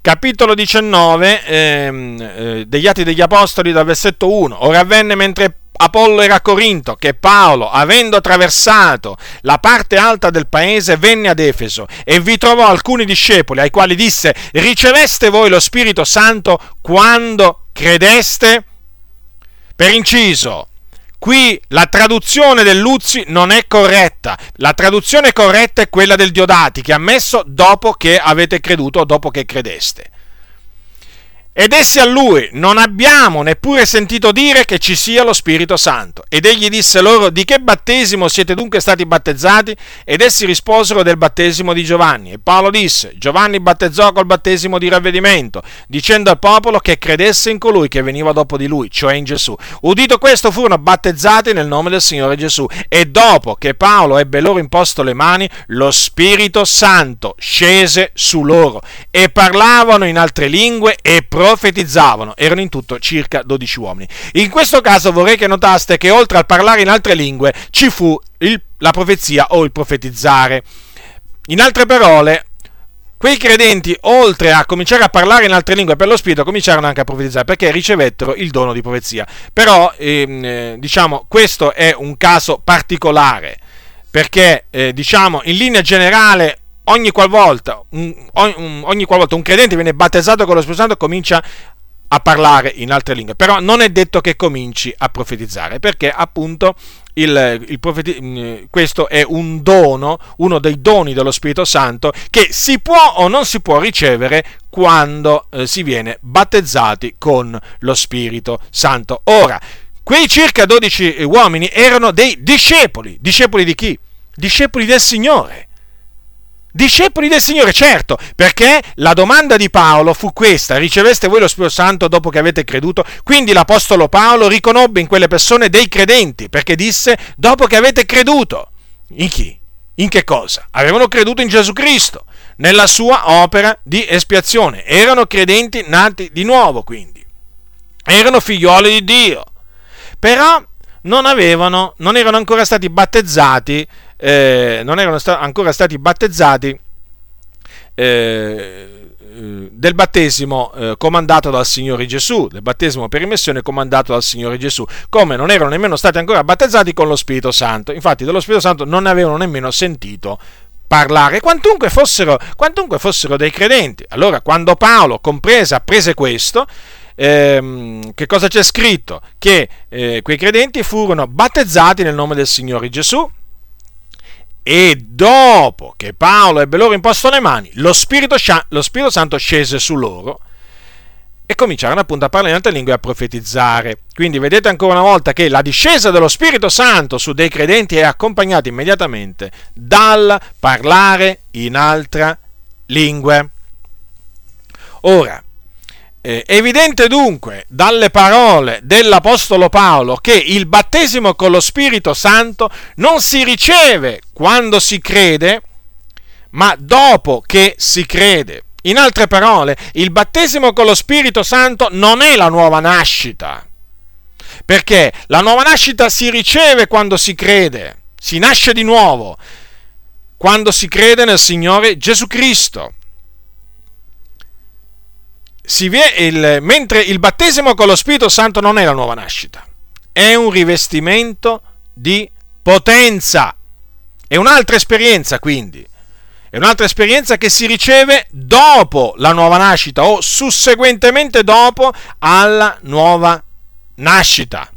capitolo 19 ehm, eh, degli Atti degli Apostoli dal versetto 1, ora avvenne mentre Apollo era a Corinto, che Paolo, avendo attraversato la parte alta del paese, venne ad Efeso e vi trovò alcuni discepoli ai quali disse, riceveste voi lo Spirito Santo quando credeste? Per inciso, qui la traduzione del Luzzi non è corretta, la traduzione corretta è quella del Diodati, che ha messo dopo che avete creduto o dopo che credeste. Ed essi a lui, non abbiamo neppure sentito dire che ci sia lo Spirito Santo. Ed egli disse loro, di che battesimo siete dunque stati battezzati? Ed essi risposero del battesimo di Giovanni. E Paolo disse, Giovanni battezzò col battesimo di ravvedimento, dicendo al popolo che credesse in colui che veniva dopo di lui, cioè in Gesù. Udito questo, furono battezzati nel nome del Signore Gesù. E dopo che Paolo ebbe loro imposto le mani, lo Spirito Santo scese su loro e parlavano in altre lingue e profetizzavano, erano in tutto circa 12 uomini. In questo caso vorrei che notaste che oltre al parlare in altre lingue ci fu il, la profezia o il profetizzare. In altre parole, quei credenti, oltre a cominciare a parlare in altre lingue per lo Spirito, cominciarono anche a profetizzare perché ricevettero il dono di profezia. Però, ehm, eh, diciamo, questo è un caso particolare perché, eh, diciamo, in linea generale ogni qualvolta un, ogni qualvolta un credente viene battezzato con lo Spirito Santo comincia a parlare in altre lingue, però non è detto che cominci a profetizzare, perché appunto il, il profeti- mm, questo è un dono, uno dei doni dello Spirito Santo che si può o non si può ricevere quando eh, si viene battezzati con lo Spirito Santo. Ora, quei circa 12 uomini erano dei discepoli, discepoli di chi? Discepoli del Signore discepoli del Signore, certo, perché la domanda di Paolo fu questa, riceveste voi lo Spirito Santo dopo che avete creduto? Quindi l'Apostolo Paolo riconobbe in quelle persone dei credenti, perché disse dopo che avete creduto. In chi? In che cosa? Avevano creduto in Gesù Cristo, nella sua opera di espiazione. Erano credenti nati di nuovo, quindi. Erano figlioli di Dio. Però non avevano, non erano ancora stati battezzati eh, non erano sta- ancora stati battezzati eh, del battesimo eh, comandato dal Signore Gesù, del battesimo per immersione comandato dal Signore Gesù, come non erano nemmeno stati ancora battezzati con lo Spirito Santo. Infatti dello Spirito Santo non ne avevano nemmeno sentito parlare, quantunque fossero, quantunque fossero dei credenti. Allora, quando Paolo comprese, apprese questo, ehm, che cosa c'è scritto? Che eh, quei credenti furono battezzati nel nome del Signore Gesù e dopo che Paolo ebbe loro imposto le mani, lo Spirito, lo Spirito Santo scese su loro e cominciarono appunto a parlare in altre lingue e a profetizzare. Quindi vedete ancora una volta che la discesa dello Spirito Santo su dei credenti è accompagnata immediatamente dal parlare in altre lingue. Ora, è evidente dunque dalle parole dell'Apostolo Paolo che il battesimo con lo Spirito Santo non si riceve quando si crede, ma dopo che si crede. In altre parole, il battesimo con lo Spirito Santo non è la nuova nascita, perché la nuova nascita si riceve quando si crede, si nasce di nuovo, quando si crede nel Signore Gesù Cristo il, mentre il battesimo con lo Spirito Santo non è la nuova nascita, è un rivestimento di potenza. È un'altra esperienza quindi, è un'altra esperienza che si riceve dopo la nuova nascita o susseguentemente dopo alla nuova nascita.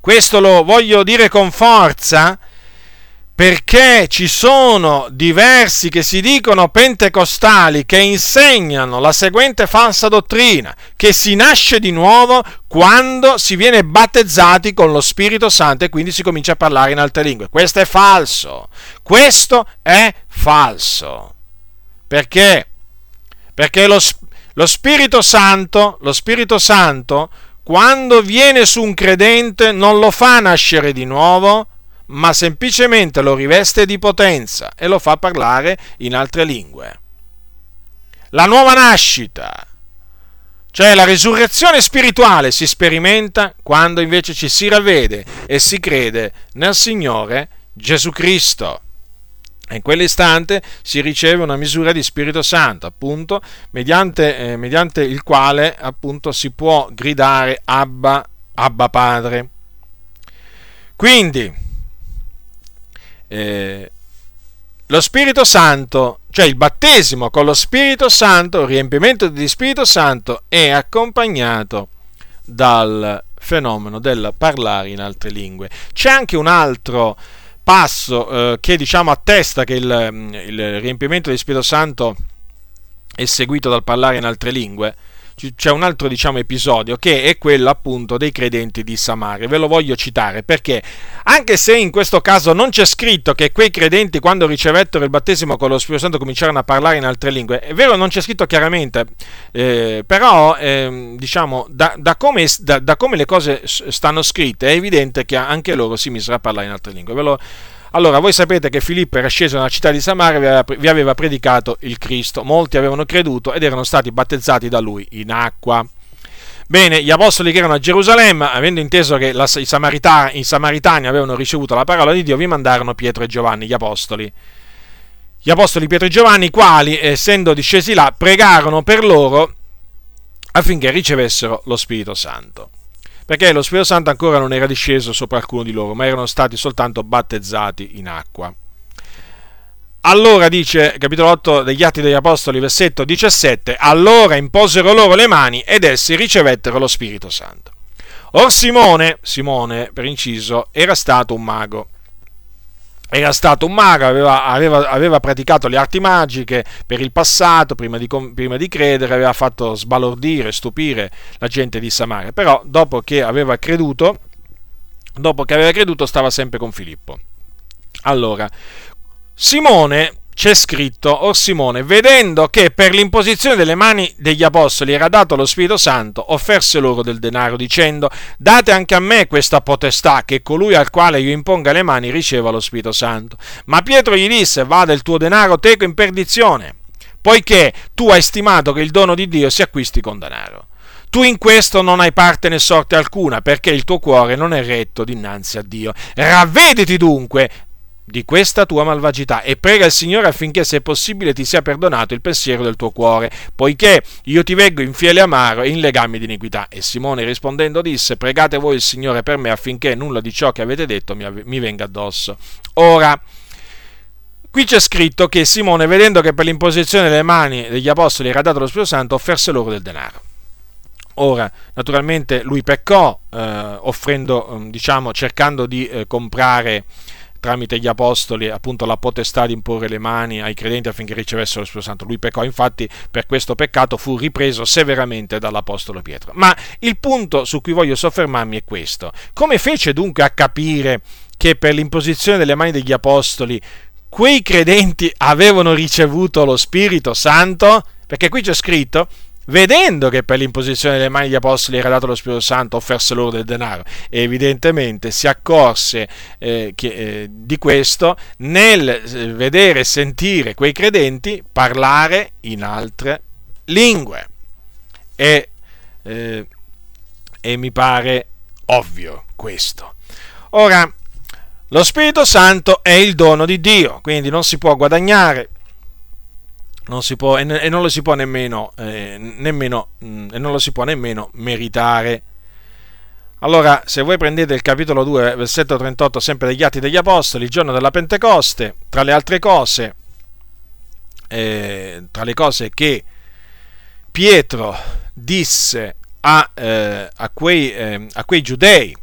Questo lo voglio dire con forza perché ci sono diversi che si dicono pentecostali che insegnano la seguente falsa dottrina, che si nasce di nuovo quando si viene battezzati con lo Spirito Santo e quindi si comincia a parlare in altre lingue. Questo è falso, questo è falso. Perché? Perché lo, lo Spirito Santo, lo Spirito Santo, quando viene su un credente non lo fa nascere di nuovo, ma semplicemente lo riveste di potenza e lo fa parlare in altre lingue. La nuova nascita, cioè la risurrezione spirituale, si sperimenta quando invece ci si ravvede e si crede nel Signore Gesù Cristo. E in quell'istante si riceve una misura di Spirito Santo, appunto, mediante, eh, mediante il quale appunto si può gridare Abba, Abba Padre. Quindi, eh, lo Spirito Santo, cioè il battesimo con lo Spirito Santo, il riempimento di Spirito Santo è accompagnato dal fenomeno del parlare in altre lingue. C'è anche un altro passo eh, che diciamo attesta che il, il riempimento di Spirito Santo è seguito dal parlare in altre lingue c'è un altro diciamo, episodio che è quello appunto dei credenti di Samaria. Ve lo voglio citare perché anche se in questo caso non c'è scritto che quei credenti quando ricevettero il battesimo con lo Spirito Santo cominciarono a parlare in altre lingue, è vero non c'è scritto chiaramente, eh, però eh, diciamo da, da, come, da, da, come, le cose stanno scritte è evidente che anche loro si misero a parlare in altre lingue. Ve lo, allora, voi sapete che Filippo era sceso nella città di Samaria e vi aveva predicato il Cristo. Molti avevano creduto ed erano stati battezzati da lui in acqua. Bene, gli apostoli che erano a Gerusalemme, avendo inteso che la, i, Samaritani, i Samaritani avevano ricevuto la parola di Dio, vi mandarono Pietro e Giovanni, gli apostoli. Gli apostoli Pietro e Giovanni, quali, essendo discesi là, pregarono per loro affinché ricevessero lo Spirito Santo perché lo Spirito Santo ancora non era disceso sopra alcuno di loro, ma erano stati soltanto battezzati in acqua. Allora dice, capitolo 8 degli Atti degli Apostoli, versetto 17, allora imposero loro le mani ed essi ricevettero lo Spirito Santo. Or Simone, Simone per inciso, era stato un mago era stato un mago, aveva, aveva, aveva, praticato le arti magiche per il passato, prima di, prima di, credere, aveva fatto sbalordire, stupire la gente di Samaria, però dopo che aveva creduto, dopo che aveva creduto stava sempre con Filippo. Allora, Simone c'è scritto, or Simone, vedendo che per l'imposizione delle mani degli apostoli era dato lo Spirito Santo, offerse loro del denaro, dicendo, date anche a me questa potestà, che colui al quale io imponga le mani riceva lo Spirito Santo. Ma Pietro gli disse, vada il tuo denaro teco in perdizione, poiché tu hai stimato che il dono di Dio si acquisti con denaro. Tu in questo non hai parte né sorte alcuna, perché il tuo cuore non è retto dinanzi a Dio. Ravvediti dunque di questa tua malvagità e prega il Signore affinché se possibile ti sia perdonato il pensiero del tuo cuore, poiché io ti veggo in fiele amaro e in legami di iniquità. E Simone rispondendo disse, pregate voi il Signore per me affinché nulla di ciò che avete detto mi, venga addosso. Ora, Qui c'è scritto che Simone, vedendo che per l'imposizione delle mani degli apostoli era dato lo Spirito Santo, offerse loro del denaro. Ora, naturalmente lui peccò, eh, offrendo, diciamo, cercando di eh, comprare tramite gli apostoli appunto la potestà di imporre le mani ai credenti affinché ricevessero lo Spirito Santo. Lui peccò, infatti per questo peccato fu ripreso severamente dall'apostolo Pietro. Ma il punto su cui voglio soffermarmi è questo. Come fece dunque a capire che per l'imposizione delle mani degli apostoli quei credenti avevano ricevuto lo Spirito Santo? Perché qui c'è scritto vedendo che per l'imposizione delle mani degli apostoli era dato lo Spirito Santo, offerse loro del denaro. E evidentemente si accorse eh, che, eh, di questo nel eh, vedere e sentire quei credenti parlare in altre lingue. E, eh, e mi pare ovvio questo. Ora, lo Spirito Santo è il dono di Dio, quindi non si può guadagnare, non si può, e, non lo si può nemmeno, eh, nemmeno, mm, e non lo si può nemmeno meritare. Allora, se voi prendete il capitolo 2, versetto 38, sempre degli Atti degli Apostoli, il giorno della Pentecoste, tra le altre cose, eh, tra le cose che Pietro disse a, eh, a, quei, eh, a quei giudei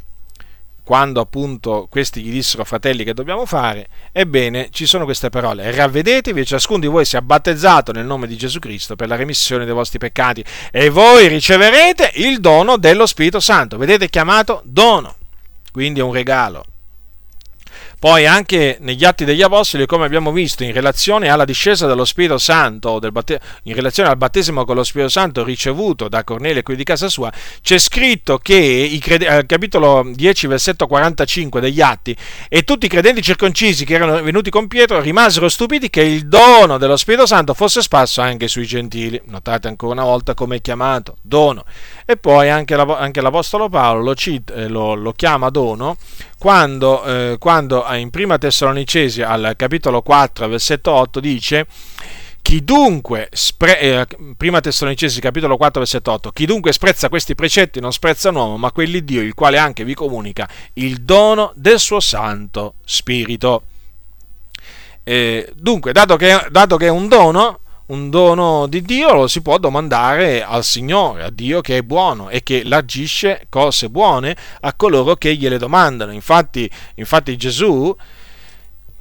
quando appunto questi gli dissero fratelli che dobbiamo fare, ebbene ci sono queste parole, ravvedetevi e ciascuno di voi sia battezzato nel nome di Gesù Cristo per la remissione dei vostri peccati e voi riceverete il dono dello Spirito Santo, vedete chiamato dono, quindi è un regalo. Poi anche negli Atti degli Apostoli, come abbiamo visto, in relazione alla discesa dello Spirito Santo, batte- in relazione al battesimo con lo Spirito Santo ricevuto da Cornelio quelli di casa sua, c'è scritto che crede- al capitolo 10, versetto 45 degli Atti, e tutti i credenti circoncisi che erano venuti con Pietro rimasero stupiti che il dono dello Spirito Santo fosse sparso anche sui gentili. Notate ancora una volta come è chiamato, dono. E poi anche, la- anche l'Apostolo Paolo lo, cita, eh, lo, lo chiama dono quando, eh, quando in prima Tessalonicesi al capitolo 4 versetto 8 dice chi dunque, spre- eh, prima Tessalonicesi capitolo 4 versetto 8, chi dunque sprezza questi precetti non sprezza un uomo, ma quelli Dio, il quale anche vi comunica il dono del suo Santo Spirito. Eh, dunque, dato che, dato che è un dono, un dono di Dio lo si può domandare al Signore, a Dio che è buono e che largisce cose buone a coloro che gliele domandano. Infatti, infatti Gesù,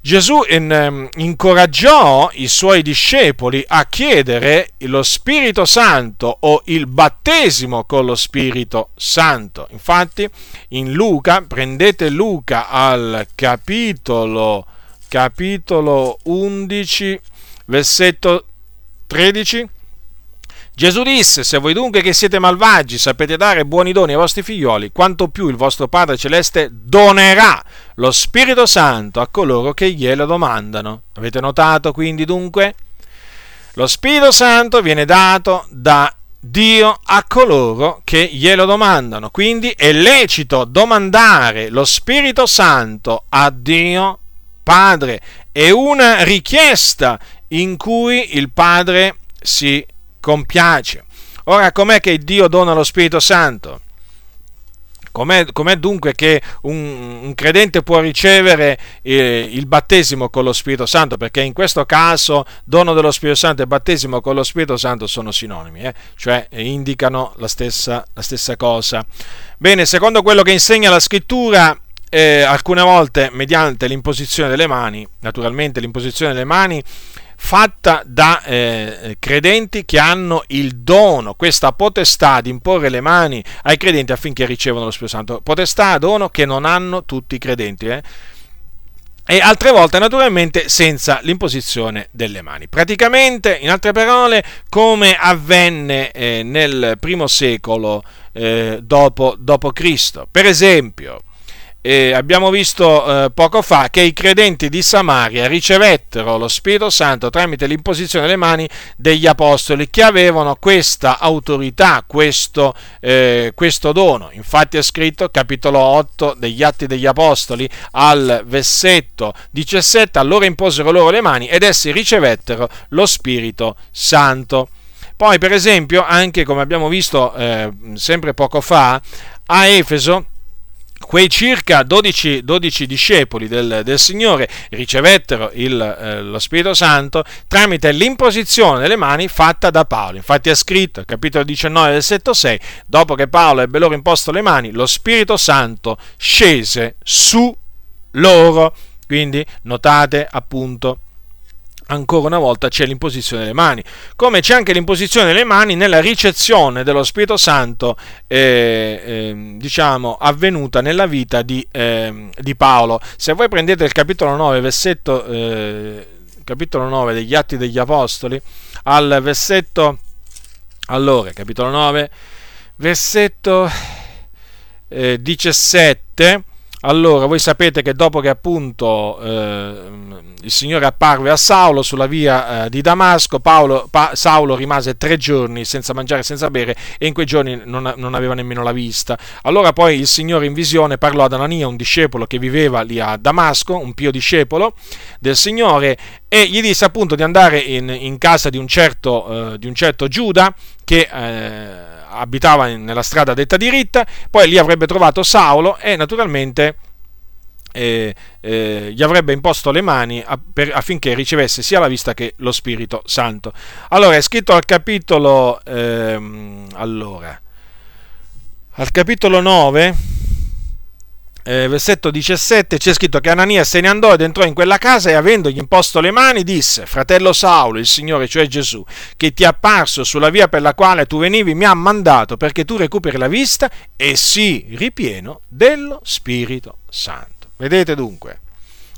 Gesù in, ehm, incoraggiò i suoi discepoli a chiedere lo Spirito Santo o il battesimo con lo Spirito Santo. Infatti in Luca, prendete Luca al capitolo, capitolo 11, versetto 13. Gesù disse, se voi dunque che siete malvagi sapete dare buoni doni ai vostri figlioli, quanto più il vostro Padre Celeste donerà lo Spirito Santo a coloro che glielo domandano. Avete notato quindi dunque? Lo Spirito Santo viene dato da Dio a coloro che glielo domandano. Quindi è lecito domandare lo Spirito Santo a Dio Padre. È una richiesta in cui il Padre si compiace. Ora, com'è che Dio dona lo Spirito Santo? Com'è, com'è dunque che un, un, credente può ricevere eh, il battesimo con lo Spirito Santo? Perché in questo caso dono dello Spirito Santo e battesimo con lo Spirito Santo sono sinonimi, eh? cioè indicano la stessa, la stessa cosa. Bene, secondo quello che insegna la scrittura, eh, alcune volte mediante l'imposizione delle mani, naturalmente l'imposizione delle mani fatta da eh, credenti che hanno il dono, questa potestà di imporre le mani ai credenti affinché ricevano lo Spirito Santo. Potestà, dono che non hanno tutti i credenti. Eh? E altre volte, naturalmente, senza l'imposizione delle mani. Praticamente, in altre parole, come avvenne eh, nel primo secolo eh, dopo, dopo Cristo. Per esempio, eh, abbiamo visto eh, poco fa che i credenti di Samaria ricevettero lo Spirito Santo tramite l'imposizione delle mani degli apostoli che avevano questa autorità, questo, eh, questo dono. Infatti è scritto, capitolo 8 degli Atti degli Apostoli, al versetto 17, allora imposero loro le mani ed essi ricevettero lo Spirito Santo. Poi, per esempio, anche come abbiamo visto eh, sempre poco fa, a Efeso, quei circa 12, 12 discepoli del, del, Signore ricevettero il, eh, lo Spirito Santo tramite l'imposizione delle mani fatta da Paolo. Infatti è scritto, capitolo 19, versetto 6, dopo che Paolo ebbe loro imposto le mani, lo Spirito Santo scese su loro. Quindi notate appunto ancora una volta c'è l'imposizione delle mani, come c'è anche l'imposizione delle mani nella ricezione dello Spirito Santo, eh, eh, diciamo, avvenuta nella vita di, eh, di, Paolo. Se voi prendete il capitolo 9, versetto, eh, capitolo 9 degli Atti degli Apostoli, al versetto, allora, capitolo 9, versetto 17, eh, allora, voi sapete che dopo che appunto eh, il Signore apparve a Saulo sulla via eh, di Damasco, Paolo, pa, Saulo rimase tre giorni senza mangiare e senza bere e in quei giorni non, non, aveva nemmeno la vista. Allora poi il Signore in visione parlò ad Anania, un discepolo che viveva lì a Damasco, un pio discepolo del Signore, e gli disse appunto di andare in, in casa di un certo, eh, di un certo Giuda che eh, abitava nella strada detta diritta, poi lì avrebbe trovato Saulo e naturalmente eh, eh, gli avrebbe imposto le mani a, per, affinché ricevesse sia la vista che lo Spirito Santo. Allora è scritto al capitolo, ehm, allora, al capitolo 9 eh, versetto 17 c'è scritto che Anania se ne andò ed entrò in quella casa e avendogli imposto le mani disse, fratello Saulo, il Signore, cioè Gesù, che ti è apparso sulla via per la quale tu venivi, mi ha mandato perché tu recuperi la vista e sii ripieno dello Spirito Santo. Vedete dunque,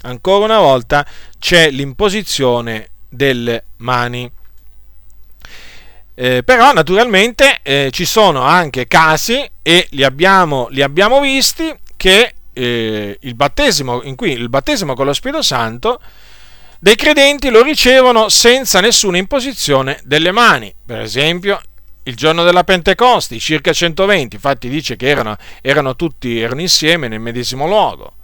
ancora una volta c'è l'imposizione delle mani. Eh, però naturalmente eh, ci sono anche casi, e li abbiamo, li abbiamo visti, che eh, il battesimo, in cui il battesimo con lo Spirito Santo dei credenti lo ricevono senza nessuna imposizione delle mani. Per esempio, il giorno della Pentecoste, circa 120, infatti dice che erano, erano tutti erano insieme nel medesimo luogo.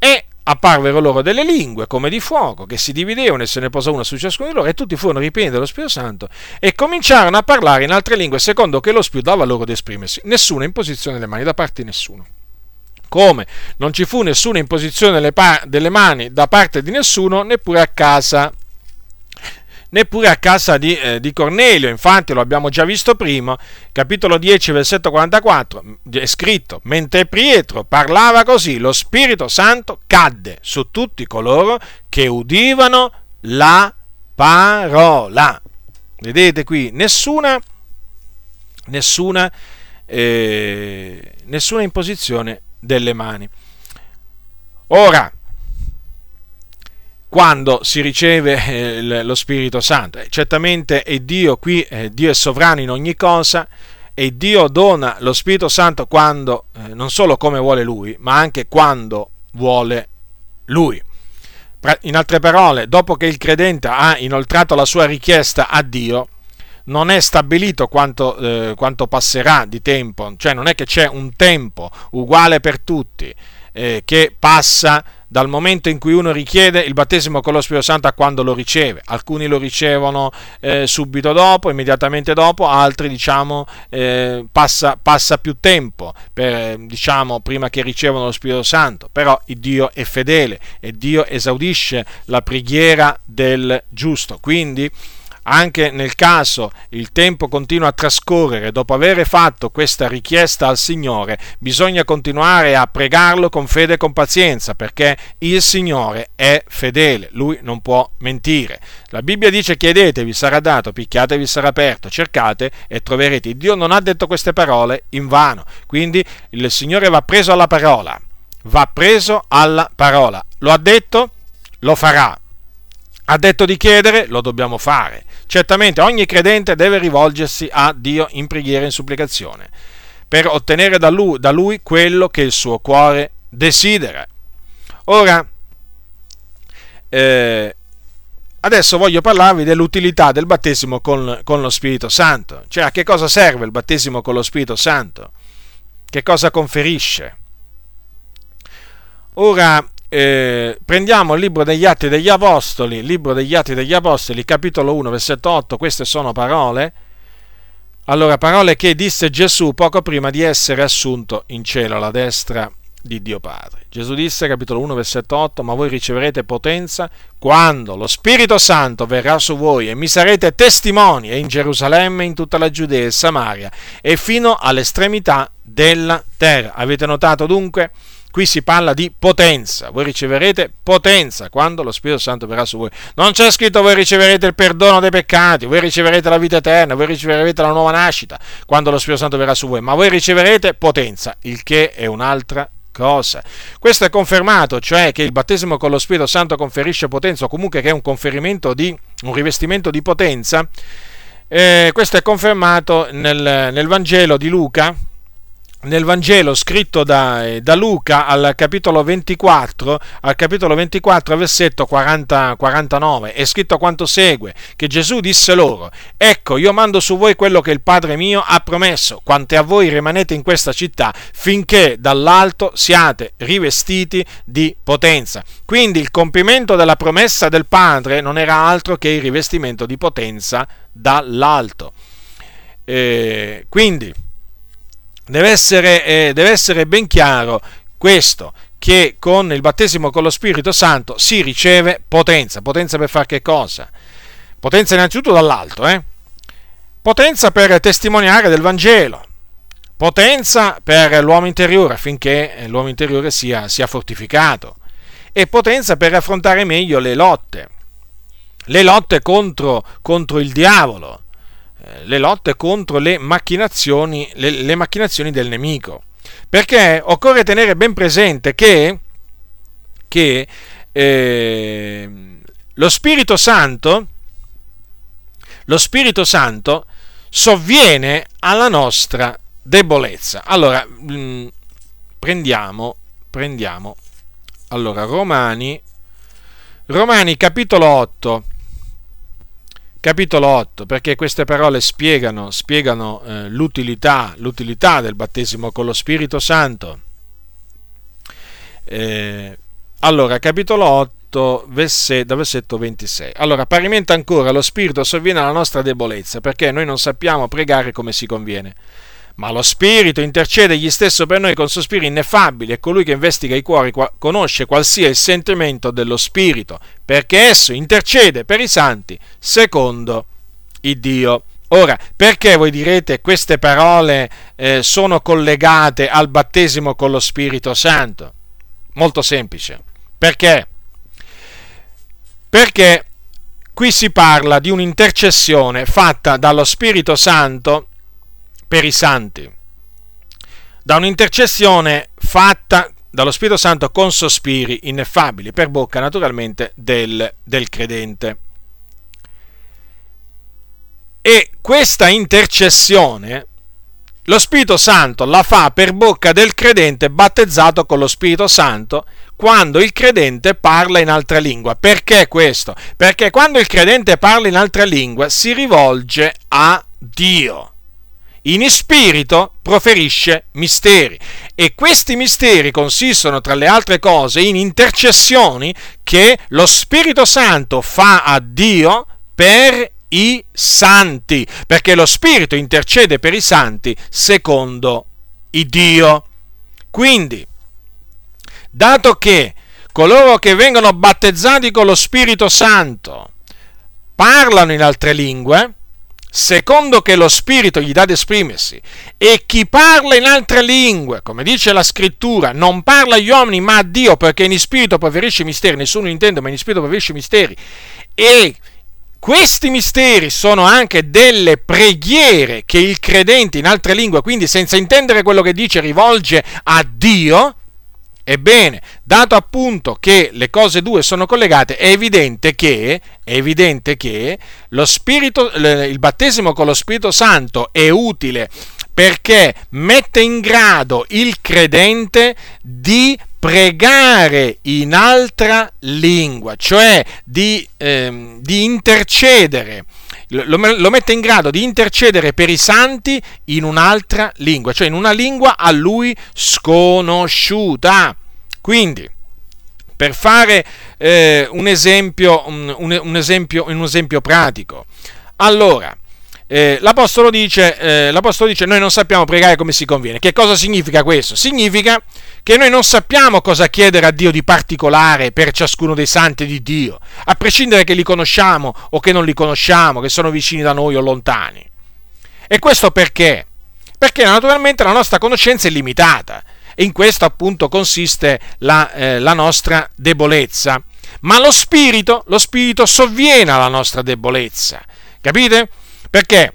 E apparvero loro delle lingue come di fuoco che si dividevano e se ne posò una su ciascuno di loro e tutti furono ripieni dello Spirito Santo e cominciarono a parlare in altre lingue secondo che lo Spirito dava loro di esprimersi. Nessuna imposizione delle mani da parte di nessuno come? Non ci fu nessuna imposizione delle, pa- delle mani da parte di nessuno, neppure a casa. Neppure a casa di, eh, di, Cornelio, infatti lo abbiamo già visto prima, capitolo 10, versetto 44, è scritto, mentre Pietro parlava così, lo Spirito Santo cadde su tutti coloro che udivano la parola. Vedete qui, nessuna, nessuna, eh, nessuna imposizione delle mani. Ora, quando si riceve eh, lo Spirito Santo, eh, certamente è Dio qui, eh, Dio è sovrano in ogni cosa e Dio dona lo Spirito Santo quando, non solo come vuole Lui, ma anche quando vuole Lui. In altre parole, dopo che il credente ha inoltrato la sua richiesta a Dio, non è stabilito quanto, eh, quanto, passerà di tempo, cioè non è che c'è un tempo uguale per tutti eh, che passa dal momento in cui uno richiede il battesimo con lo Spirito Santo a quando lo riceve. Alcuni lo ricevono eh, subito dopo, immediatamente dopo, altri diciamo eh, passa, passa, più tempo per, diciamo, prima che ricevono lo Spirito Santo. Però Dio è fedele e Dio esaudisce la preghiera del giusto. Quindi anche nel caso il tempo continua a trascorrere dopo aver fatto questa richiesta al Signore, bisogna continuare a pregarlo con fede e con pazienza, perché il Signore è fedele, lui non può mentire. La Bibbia dice chiedetevi sarà dato, picchiatevi sarà aperto, cercate e troverete. Dio non ha detto queste parole in vano, quindi il Signore va preso alla parola, va preso alla parola. Lo ha detto? Lo farà. Ha detto di chiedere? Lo dobbiamo fare. Certamente ogni credente deve rivolgersi a Dio in preghiera e in supplicazione per ottenere da lui, da lui quello che il suo cuore desidera. Ora, eh, adesso voglio parlarvi dell'utilità del battesimo con, con, lo Spirito Santo, cioè a che cosa serve il battesimo con lo Spirito Santo, che cosa conferisce. Ora eh, prendiamo il libro degli Atti degli Apostoli, libro degli Atti degli Apostoli, capitolo 1, versetto 8, queste sono parole. Allora, parole che disse Gesù poco prima di essere assunto in cielo alla destra di Dio Padre. Gesù disse, capitolo 1, versetto 8, ma voi riceverete potenza quando lo Spirito Santo verrà su voi e mi sarete testimoni in Gerusalemme, in tutta la Giudea e Samaria e fino all'estremità della terra. Avete notato dunque? Qui si parla di potenza, voi riceverete potenza quando lo Spirito Santo verrà su voi. Non c'è scritto voi riceverete il perdono dei peccati, voi riceverete la vita eterna, voi riceverete la nuova nascita quando lo Spirito Santo verrà su voi, ma voi riceverete potenza, il che è un'altra cosa. Questo è confermato, cioè che il battesimo con lo Spirito Santo conferisce potenza, o comunque che è un conferimento di un rivestimento di potenza. Eh, questo è confermato nel, nel Vangelo di Luca, nel Vangelo scritto da, eh, da, Luca al capitolo 24, al capitolo 24, versetto 40, 49, è scritto quanto segue, che Gesù disse loro, ecco io mando su voi quello che il Padre mio ha promesso, quante a voi rimanete in questa città, finché dall'alto siate rivestiti di potenza. Quindi il compimento della promessa del Padre non era altro che il rivestimento di potenza dall'alto. Eh, quindi, deve essere, eh, deve essere ben chiaro questo, che con il battesimo con lo Spirito Santo si riceve potenza. Potenza per fare che cosa? Potenza innanzitutto dall'alto, eh? Potenza per testimoniare del Vangelo. Potenza per l'uomo interiore affinché l'uomo interiore sia, sia fortificato. E potenza per affrontare meglio le lotte. Le lotte contro, contro il diavolo eh, le lotte contro le macchinazioni, le, le macchinazioni del nemico. Perché occorre tenere ben presente che, che eh, lo Spirito Santo, lo Spirito Santo sovviene alla nostra debolezza. Allora, mm, prendiamo, prendiamo, allora, Romani, Romani capitolo 8, capitolo 8, perché queste parole spiegano, spiegano eh, l'utilità, l'utilità, del battesimo con lo Spirito Santo. Eh, allora, capitolo 8, verset, da versetto 26. Allora, parimenti ancora lo Spirito sovviene alla nostra debolezza, perché noi non sappiamo pregare come si conviene ma lo Spirito intercede egli stesso per noi con sospiri ineffabili e colui che investiga i cuori conosce qual sia il sentimento dello Spirito, perché esso intercede per i santi secondo il Dio. Ora, perché voi direte queste parole eh, sono collegate al battesimo con lo Spirito Santo? Molto semplice. Perché? Perché qui si parla di un'intercessione fatta dallo Spirito Santo per i santi, da un'intercessione fatta dallo Spirito Santo con sospiri ineffabili, per bocca naturalmente del, del credente. E questa intercessione lo Spirito Santo la fa per bocca del credente battezzato con lo Spirito Santo quando il credente parla in altra lingua. Perché questo? Perché quando il credente parla in altra lingua si rivolge a Dio in spirito proferisce misteri e questi misteri consistono tra le altre cose in intercessioni che lo Spirito Santo fa a Dio per i santi, perché lo Spirito intercede per i santi secondo il Dio. Quindi, dato che coloro che vengono battezzati con lo Spirito Santo parlano in altre lingue, secondo che lo Spirito gli dà ad esprimersi, e chi parla in altre lingue, come dice la scrittura, non parla agli uomini ma a Dio, perché in spirito preferisce i misteri, nessuno intende, ma in spirito preferisce i misteri, e questi misteri sono anche delle preghiere che il credente in altre lingue, quindi senza intendere quello che dice, rivolge a Dio, Ebbene, dato appunto che le cose due sono collegate, è evidente che, è evidente che spirito, il battesimo con lo Spirito Santo è utile perché mette in grado il credente di pregare in altra lingua, cioè di, ehm, di intercedere, lo, lo, mette in grado di intercedere per i santi in un'altra lingua, cioè in una lingua a lui sconosciuta. Quindi, per fare eh, un, esempio, un, un, esempio, un esempio pratico, allora, eh, l'apostolo, dice, eh, l'apostolo dice noi non sappiamo pregare come si conviene. Che cosa significa questo? Significa che noi non sappiamo cosa chiedere a Dio di particolare per ciascuno dei santi di Dio, a prescindere che li conosciamo o che non li conosciamo, che sono vicini da noi o lontani. E questo perché? Perché naturalmente la nostra conoscenza è limitata e in questo appunto consiste la, eh, la nostra debolezza. Ma lo Spirito, lo Spirito sovviene alla nostra debolezza. Capite? Perché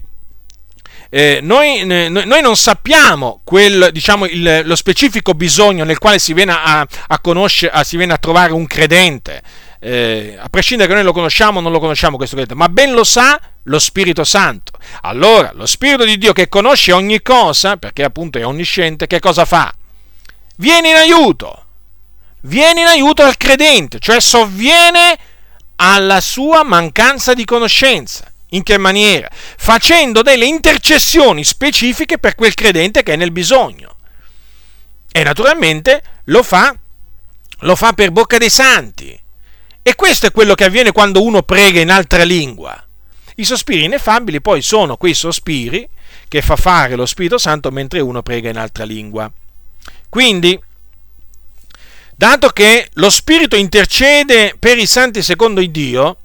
eh, noi, noi, non sappiamo quel, diciamo, il, lo specifico bisogno nel quale si viene a, a, conoscere, a, si viene a trovare un credente. Eh, a prescindere che noi lo conosciamo o non lo conosciamo questo credente, ma ben lo sa lo Spirito Santo. Allora, lo Spirito di Dio che conosce ogni cosa, perché appunto è onnisciente, che cosa fa? Viene in aiuto, viene in aiuto al credente, cioè sovviene alla sua mancanza di conoscenza. In che maniera? Facendo delle intercessioni specifiche per quel credente che è nel bisogno. E naturalmente lo fa, lo fa per bocca dei santi. E questo è quello che avviene quando uno prega in altra lingua. I sospiri ineffabili poi sono quei sospiri che fa fare lo Spirito Santo mentre uno prega in altra lingua. Quindi, dato che lo Spirito intercede per i santi secondo il Dio,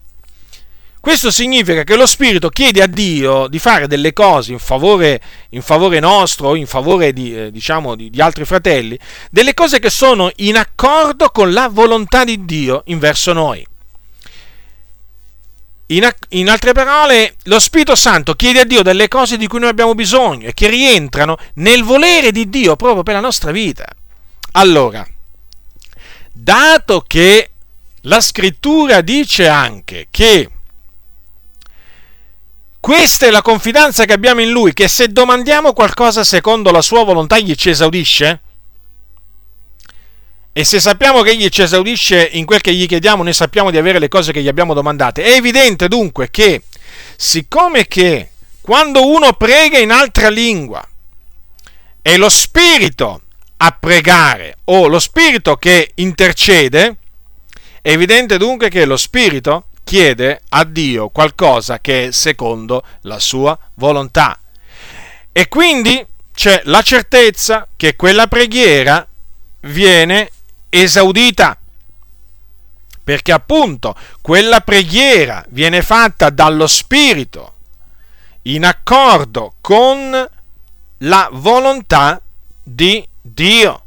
questo significa che lo Spirito chiede a Dio di fare delle cose in favore, in favore nostro, in favore di, eh, diciamo, di, di altri fratelli, delle cose che sono in accordo con la volontà di Dio in verso noi. In, in, altre parole, lo Spirito Santo chiede a Dio delle cose di cui noi abbiamo bisogno e che rientrano nel volere di Dio proprio per la nostra vita. Allora, dato che la scrittura dice anche che questa è la confidenza che abbiamo in Lui, che se domandiamo qualcosa secondo la sua volontà gli ci esaudisce? E se sappiamo che egli ci esaudisce in quel che gli chiediamo, noi sappiamo di avere le cose che gli abbiamo domandate. È evidente dunque che, siccome che quando uno prega in altra lingua, è lo Spirito a pregare o lo Spirito che intercede, è evidente dunque che lo Spirito chiede a Dio qualcosa che è secondo la sua volontà. E quindi c'è la certezza che quella preghiera viene esaudita. Perché appunto quella preghiera viene fatta dallo Spirito in accordo con la volontà di Dio.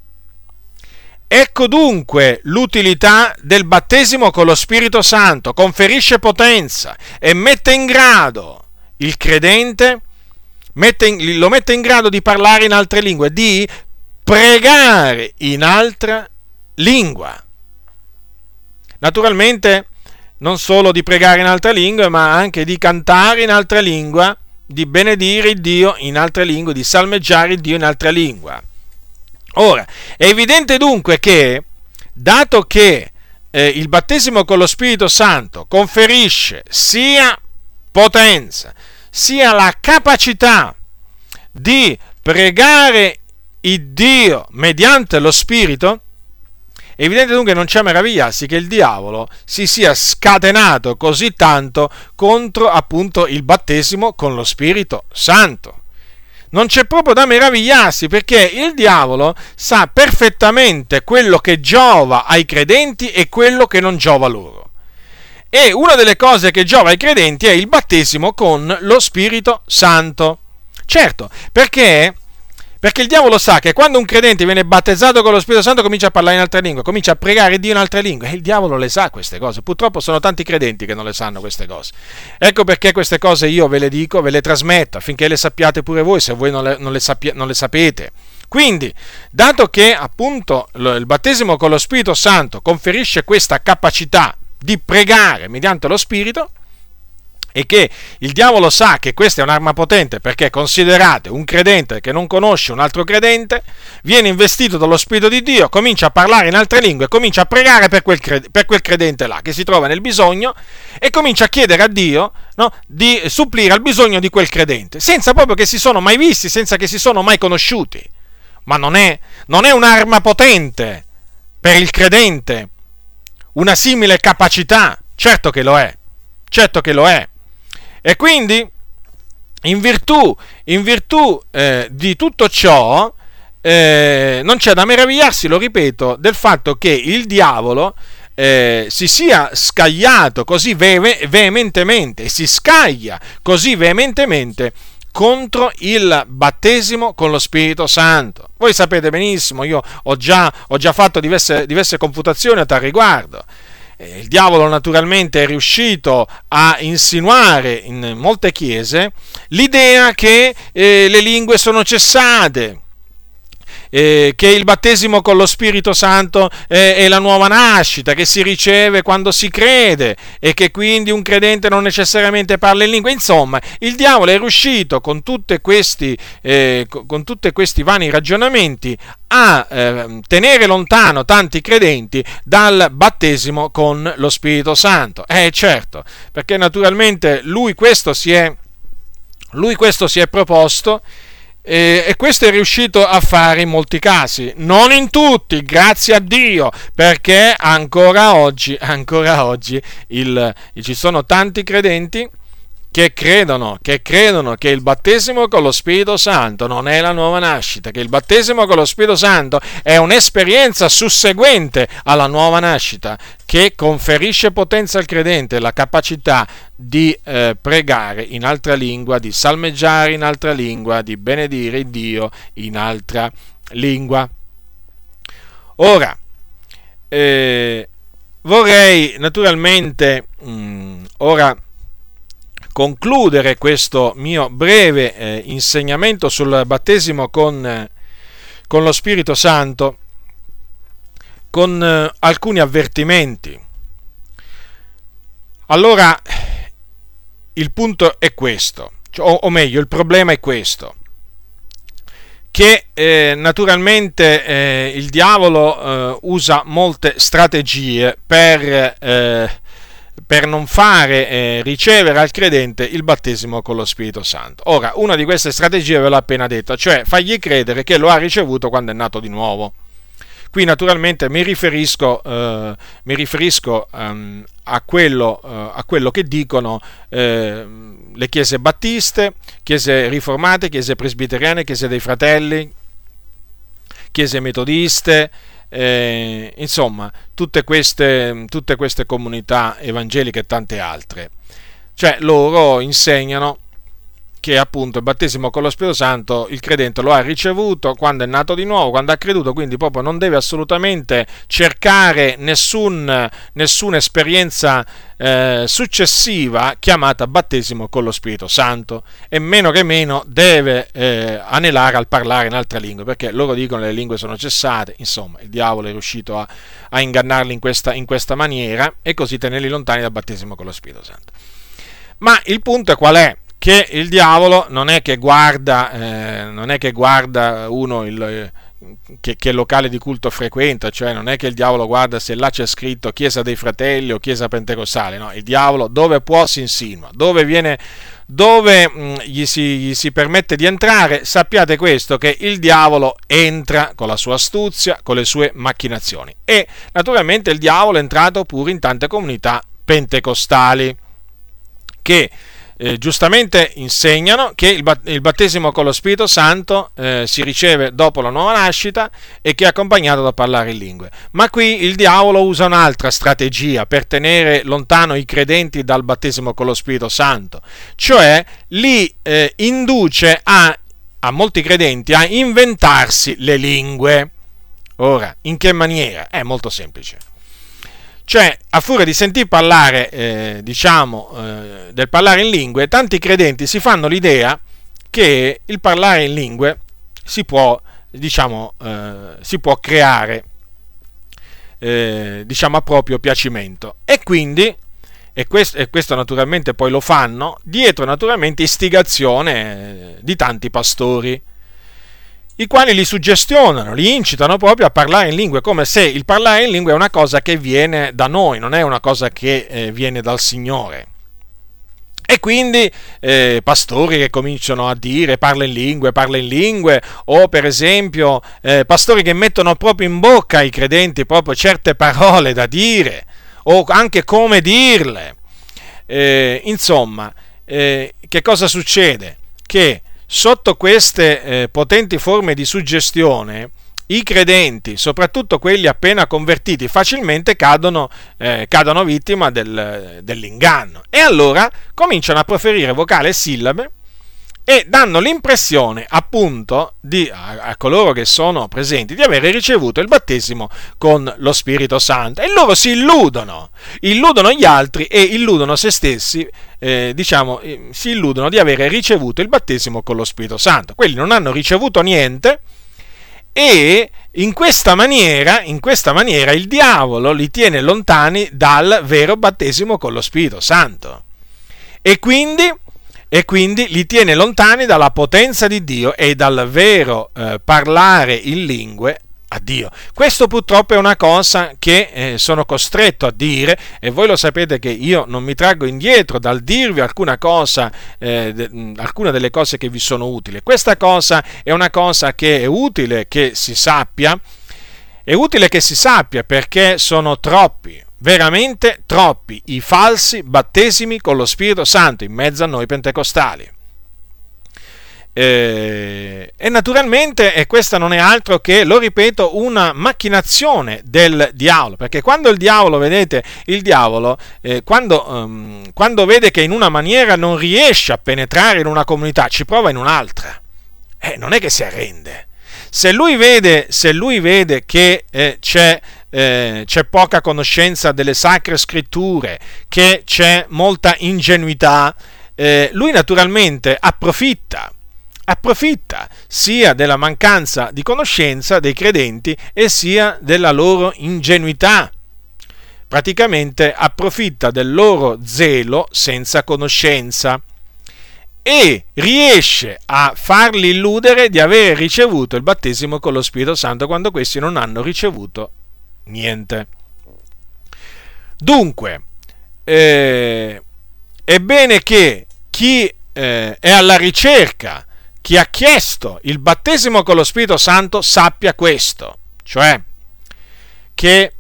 Ecco dunque l'utilità del battesimo con lo Spirito Santo, conferisce potenza e mette in grado il credente, mette in, lo mette in grado di parlare in altre lingue, di pregare in altra lingua. Naturalmente non solo di pregare in altre lingue, ma anche di cantare in altra lingua, di benedire il Dio in altre lingue, di salmeggiare il Dio in altra lingua. Ora, è evidente dunque che, dato che eh, il battesimo con lo Spirito Santo conferisce sia potenza, sia la capacità di pregare il Dio mediante lo Spirito, è evidente dunque non c'è meravigliarsi che il diavolo si sia scatenato così tanto contro appunto il battesimo con lo Spirito Santo non c'è proprio da meravigliarsi perché il diavolo sa perfettamente quello che giova ai credenti e quello che non giova loro. E una delle cose che giova ai credenti è il battesimo con lo Spirito Santo. Certo, perché perché il diavolo sa che quando un credente viene battezzato con lo Spirito Santo comincia a parlare in altre lingue, comincia a pregare Dio in altre lingue. E il diavolo le sa queste cose. Purtroppo sono tanti credenti che non le sanno queste cose. Ecco perché queste cose io ve le dico, ve le trasmetto affinché le sappiate pure voi se voi non le, non le, sappia, non le sapete. Quindi, dato che appunto il battesimo con lo Spirito Santo conferisce questa capacità di pregare mediante lo Spirito, e che il diavolo sa che questa è un'arma potente perché considerate un credente che non conosce un altro credente, viene investito dallo Spirito di Dio, comincia a parlare in altre lingue, comincia a pregare per quel, per quel credente là che si trova nel bisogno e comincia a chiedere a Dio no, di supplire al bisogno di quel credente, senza proprio che si sono mai visti, senza che si sono mai conosciuti. Ma non è, non è un'arma potente per il credente, una simile capacità, certo che lo è, certo che lo è. E quindi, in virtù, in virtù eh, di tutto ciò, eh, non c'è da meravigliarsi, lo ripeto, del fatto che il diavolo eh, si sia scagliato così ve- veementemente, si scaglia così veementemente contro il battesimo con lo Spirito Santo. Voi sapete benissimo, io ho già, ho già fatto diverse, diverse confutazioni a tal riguardo. Eh, il diavolo naturalmente è riuscito a insinuare in molte chiese l'idea che eh, le lingue sono cessate, eh, che il battesimo con lo Spirito Santo eh, è la nuova nascita che si riceve quando si crede e che quindi un credente non necessariamente parla in lingua. Insomma, il diavolo è riuscito con, questi, eh, con tutti questi vani ragionamenti a eh, tenere lontano tanti credenti dal battesimo con lo Spirito Santo. Eh certo, perché naturalmente lui questo si è, lui questo si è proposto e, questo è riuscito a fare in molti casi, non in tutti, grazie a Dio, perché ancora oggi, ancora oggi il, ci sono tanti credenti che credono, che credono che il battesimo con lo Spirito Santo non è la nuova nascita, che il battesimo con lo Spirito Santo è un'esperienza susseguente alla nuova nascita, che conferisce potenza al credente, la capacità di eh, pregare in altra lingua, di salmeggiare in altra lingua, di benedire Dio in altra lingua. Ora, eh, vorrei naturalmente mh, mm, ora concludere questo mio breve eh, insegnamento sul battesimo con, con lo Spirito Santo con eh, alcuni avvertimenti. Allora, il punto è questo, o, o meglio, il problema è questo che eh, naturalmente eh, il diavolo eh, usa molte strategie per eh, per non fare eh, ricevere al credente il battesimo con lo Spirito Santo. Ora, una di queste strategie ve l'ho appena detta, cioè fargli credere che lo ha ricevuto quando è nato di nuovo. Qui naturalmente mi riferisco, eh, mi riferisco um, a, quello, uh, a, quello, che dicono eh, le chiese battiste, chiese riformate, chiese presbiteriane, chiese dei fratelli, chiese metodiste, eh, insomma, tutte queste, tutte queste comunità evangeliche e tante altre. Cioè, loro insegnano che appunto il battesimo con lo Spirito Santo il credente lo ha ricevuto quando è nato di nuovo, quando ha creduto, quindi proprio non deve assolutamente cercare nessun, nessuna esperienza eh, successiva chiamata battesimo con lo Spirito Santo e meno che meno deve eh, anelare al parlare in altre lingue perché loro dicono che le lingue sono cessate, insomma il diavolo è riuscito a, a ingannarli in questa, in questa maniera e così tenerli lontani dal battesimo con lo Spirito Santo. Ma il punto è qual è? Che il diavolo non è che guarda, eh, non è che guarda uno il, che, che, locale di culto frequenta, cioè non è che il diavolo guarda se là c'è scritto Chiesa dei Fratelli o Chiesa Pentecostale, no, il diavolo dove può si insinua, dove, viene, dove mm, gli, si, gli si permette di entrare, sappiate questo, che il diavolo entra con la sua astuzia, con le sue macchinazioni. E naturalmente il diavolo è entrato pure in tante comunità pentecostali che eh, giustamente insegnano che il, battesimo con lo Spirito Santo eh, si riceve dopo la nuova nascita e che è accompagnato da parlare in lingue. Ma qui il diavolo usa un'altra strategia per tenere lontano i credenti dal battesimo con lo Spirito Santo, cioè li eh, induce a, a molti credenti a inventarsi le lingue. Ora, in che maniera? È molto semplice cioè, a furia di sentir parlare, eh, diciamo, eh, del parlare in lingue, tanti credenti si fanno l'idea che il parlare in lingue si può, diciamo, eh, si può creare, eh, diciamo, a proprio piacimento. E quindi e questo, e questo, naturalmente poi lo fanno, dietro naturalmente istigazione di tanti pastori, i quali li suggestionano, li incitano proprio a parlare in lingue, come se il parlare in lingue è una cosa che viene da noi, non è una cosa che eh, viene dal Signore. E quindi eh, pastori che cominciano a dire parla in lingue, parla in lingue, o per esempio eh, pastori che mettono proprio in bocca ai credenti proprio certe parole da dire, o anche come dirle. Eh, insomma, eh, che cosa succede? Che sotto queste eh, potenti forme di suggestione, i credenti, soprattutto quelli appena convertiti, facilmente cadono, eh, cadono vittima del, dell'inganno. E allora cominciano a proferire vocali e sillabe e danno l'impressione appunto di, a, a, coloro che sono presenti di avere ricevuto il battesimo con lo Spirito Santo e loro si illudono, illudono gli altri e illudono se stessi, eh, diciamo, eh, si illudono di avere ricevuto il battesimo con lo Spirito Santo. Quelli non hanno ricevuto niente e in questa, maniera, in questa maniera il diavolo li tiene lontani dal vero battesimo con lo Spirito Santo. E quindi, e quindi li tiene lontani dalla potenza di Dio e dal vero eh, parlare in lingue a Dio. Questo purtroppo è una cosa che eh, sono costretto a dire e voi lo sapete che io non mi traggo indietro dal dirvi alcuna cosa, eh, de, alcuna delle cose che vi sono utili. Questa cosa è una cosa che è utile che si sappia, è utile che si sappia perché sono troppi, veramente troppi i falsi battesimi con lo Spirito Santo in mezzo a noi pentecostali. Eh, e naturalmente e questa non è altro che, lo ripeto, una macchinazione del diavolo, perché quando il diavolo, vedete, il diavolo, eh, quando, um, quando, vede che in una maniera non riesce a penetrare in una comunità, ci prova in un'altra, eh, non è che si arrende. Se lui vede, se lui vede che eh, c'è, eh, c'è poca conoscenza delle sacre scritture, che c'è molta ingenuità, eh, lui naturalmente approfitta approfitta sia della mancanza di conoscenza dei credenti e sia della loro ingenuità. Praticamente approfitta del loro zelo senza conoscenza e riesce a farli illudere di aver ricevuto il battesimo con lo Spirito Santo quando questi non hanno ricevuto niente. Dunque, eh, è bene che chi eh, è alla ricerca chi ha chiesto il battesimo con lo Spirito Santo sappia questo, cioè che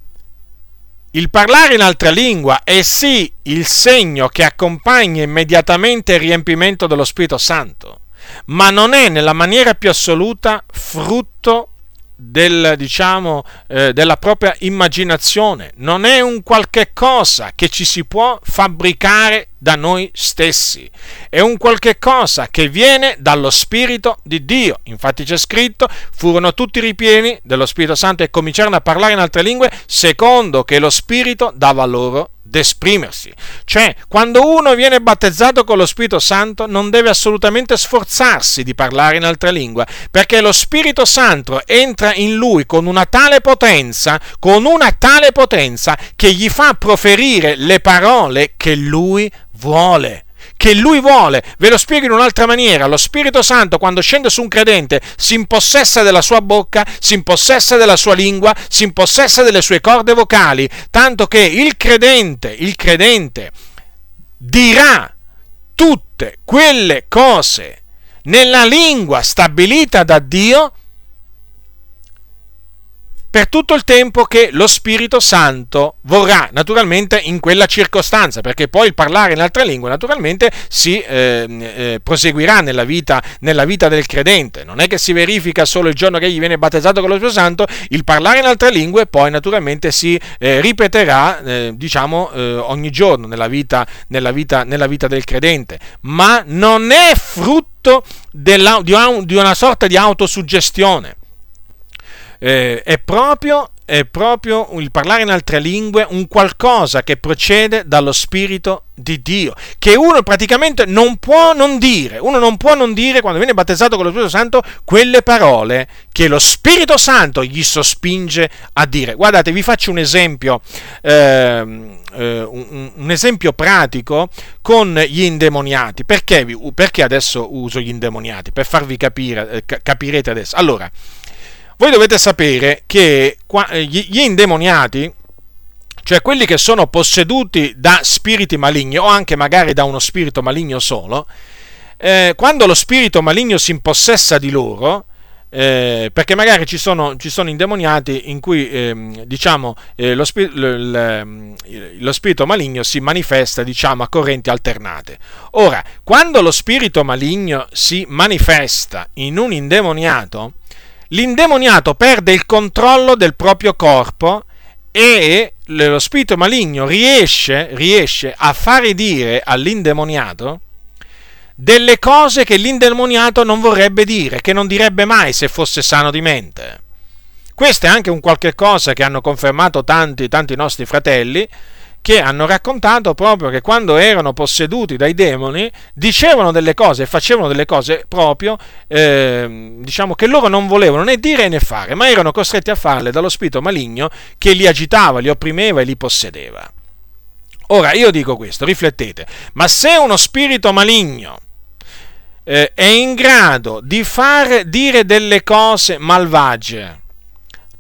il parlare in altra lingua è sì il segno che accompagna immediatamente il riempimento dello Spirito Santo, ma non è nella maniera più assoluta frutto del, diciamo, eh, della propria immaginazione, non è un qualche cosa che ci si può fabbricare da noi stessi, è un qualche cosa che viene dallo Spirito di Dio. Infatti c'è scritto, furono tutti ripieni dello Spirito Santo e cominciarono a parlare in altre lingue secondo che lo Spirito dava loro d'esprimersi. Cioè, quando uno viene battezzato con lo Spirito Santo non deve assolutamente sforzarsi di parlare in altra lingua, perché lo Spirito Santo entra in lui con una tale potenza, con una tale potenza che gli fa proferire le parole che lui vuole che lui vuole. Ve lo spiego in un'altra maniera. Lo Spirito Santo, quando scende su un credente, si impossessa della sua bocca, si impossessa della sua lingua, si impossessa delle sue corde vocali, tanto che il credente, il credente dirà tutte quelle cose nella lingua stabilita da Dio per tutto il tempo che lo Spirito Santo vorrà, naturalmente in quella circostanza, perché poi il parlare in altre lingue naturalmente si eh, eh, proseguirà nella vita, nella vita, del credente, non è che si verifica solo il giorno che egli viene battezzato con lo Spirito Santo, il parlare in altre lingue poi naturalmente si eh, ripeterà eh, diciamo eh, ogni giorno nella vita, nella, vita, nella vita, del credente, ma non è frutto della, di, una, di una sorta di autosuggestione eh, è proprio è proprio il parlare in altre lingue un qualcosa che procede dallo Spirito di Dio, che uno praticamente non può non dire, uno non può non dire quando viene battezzato con lo Spirito Santo quelle parole che lo Spirito Santo gli sospinge a dire. Guardate, vi faccio un esempio, eh, eh, un, un, esempio pratico con gli indemoniati. Perché, perché adesso uso gli indemoniati? Per farvi capire, eh, capirete adesso. Allora, voi dovete sapere che eh, gli indemoniati, cioè quelli che sono posseduti da spiriti maligni o anche magari da uno spirito maligno solo, eh, quando lo spirito maligno si impossessa di loro, eh, perché magari ci sono, ci sono, indemoniati in cui eh, diciamo, eh, lo, spir- l- lo, spirito maligno si manifesta diciamo, a correnti alternate. Ora, quando lo spirito maligno si manifesta in un indemoniato, l'indemoniato perde il controllo del proprio corpo e lo spirito maligno riesce, riesce a fare dire all'indemoniato delle cose che l'indemoniato non vorrebbe dire, che non direbbe mai se fosse sano di mente. Questo è anche un qualche cosa che hanno confermato tanti, tanti nostri fratelli, che hanno raccontato proprio che quando erano posseduti dai demoni dicevano delle cose e facevano delle cose proprio eh, diciamo che loro non volevano né dire né fare, ma erano costretti a farle dallo spirito maligno che li agitava, li opprimeva e li possedeva. Ora io dico questo, riflettete, ma se uno spirito maligno eh, è in grado di far dire delle cose malvagie,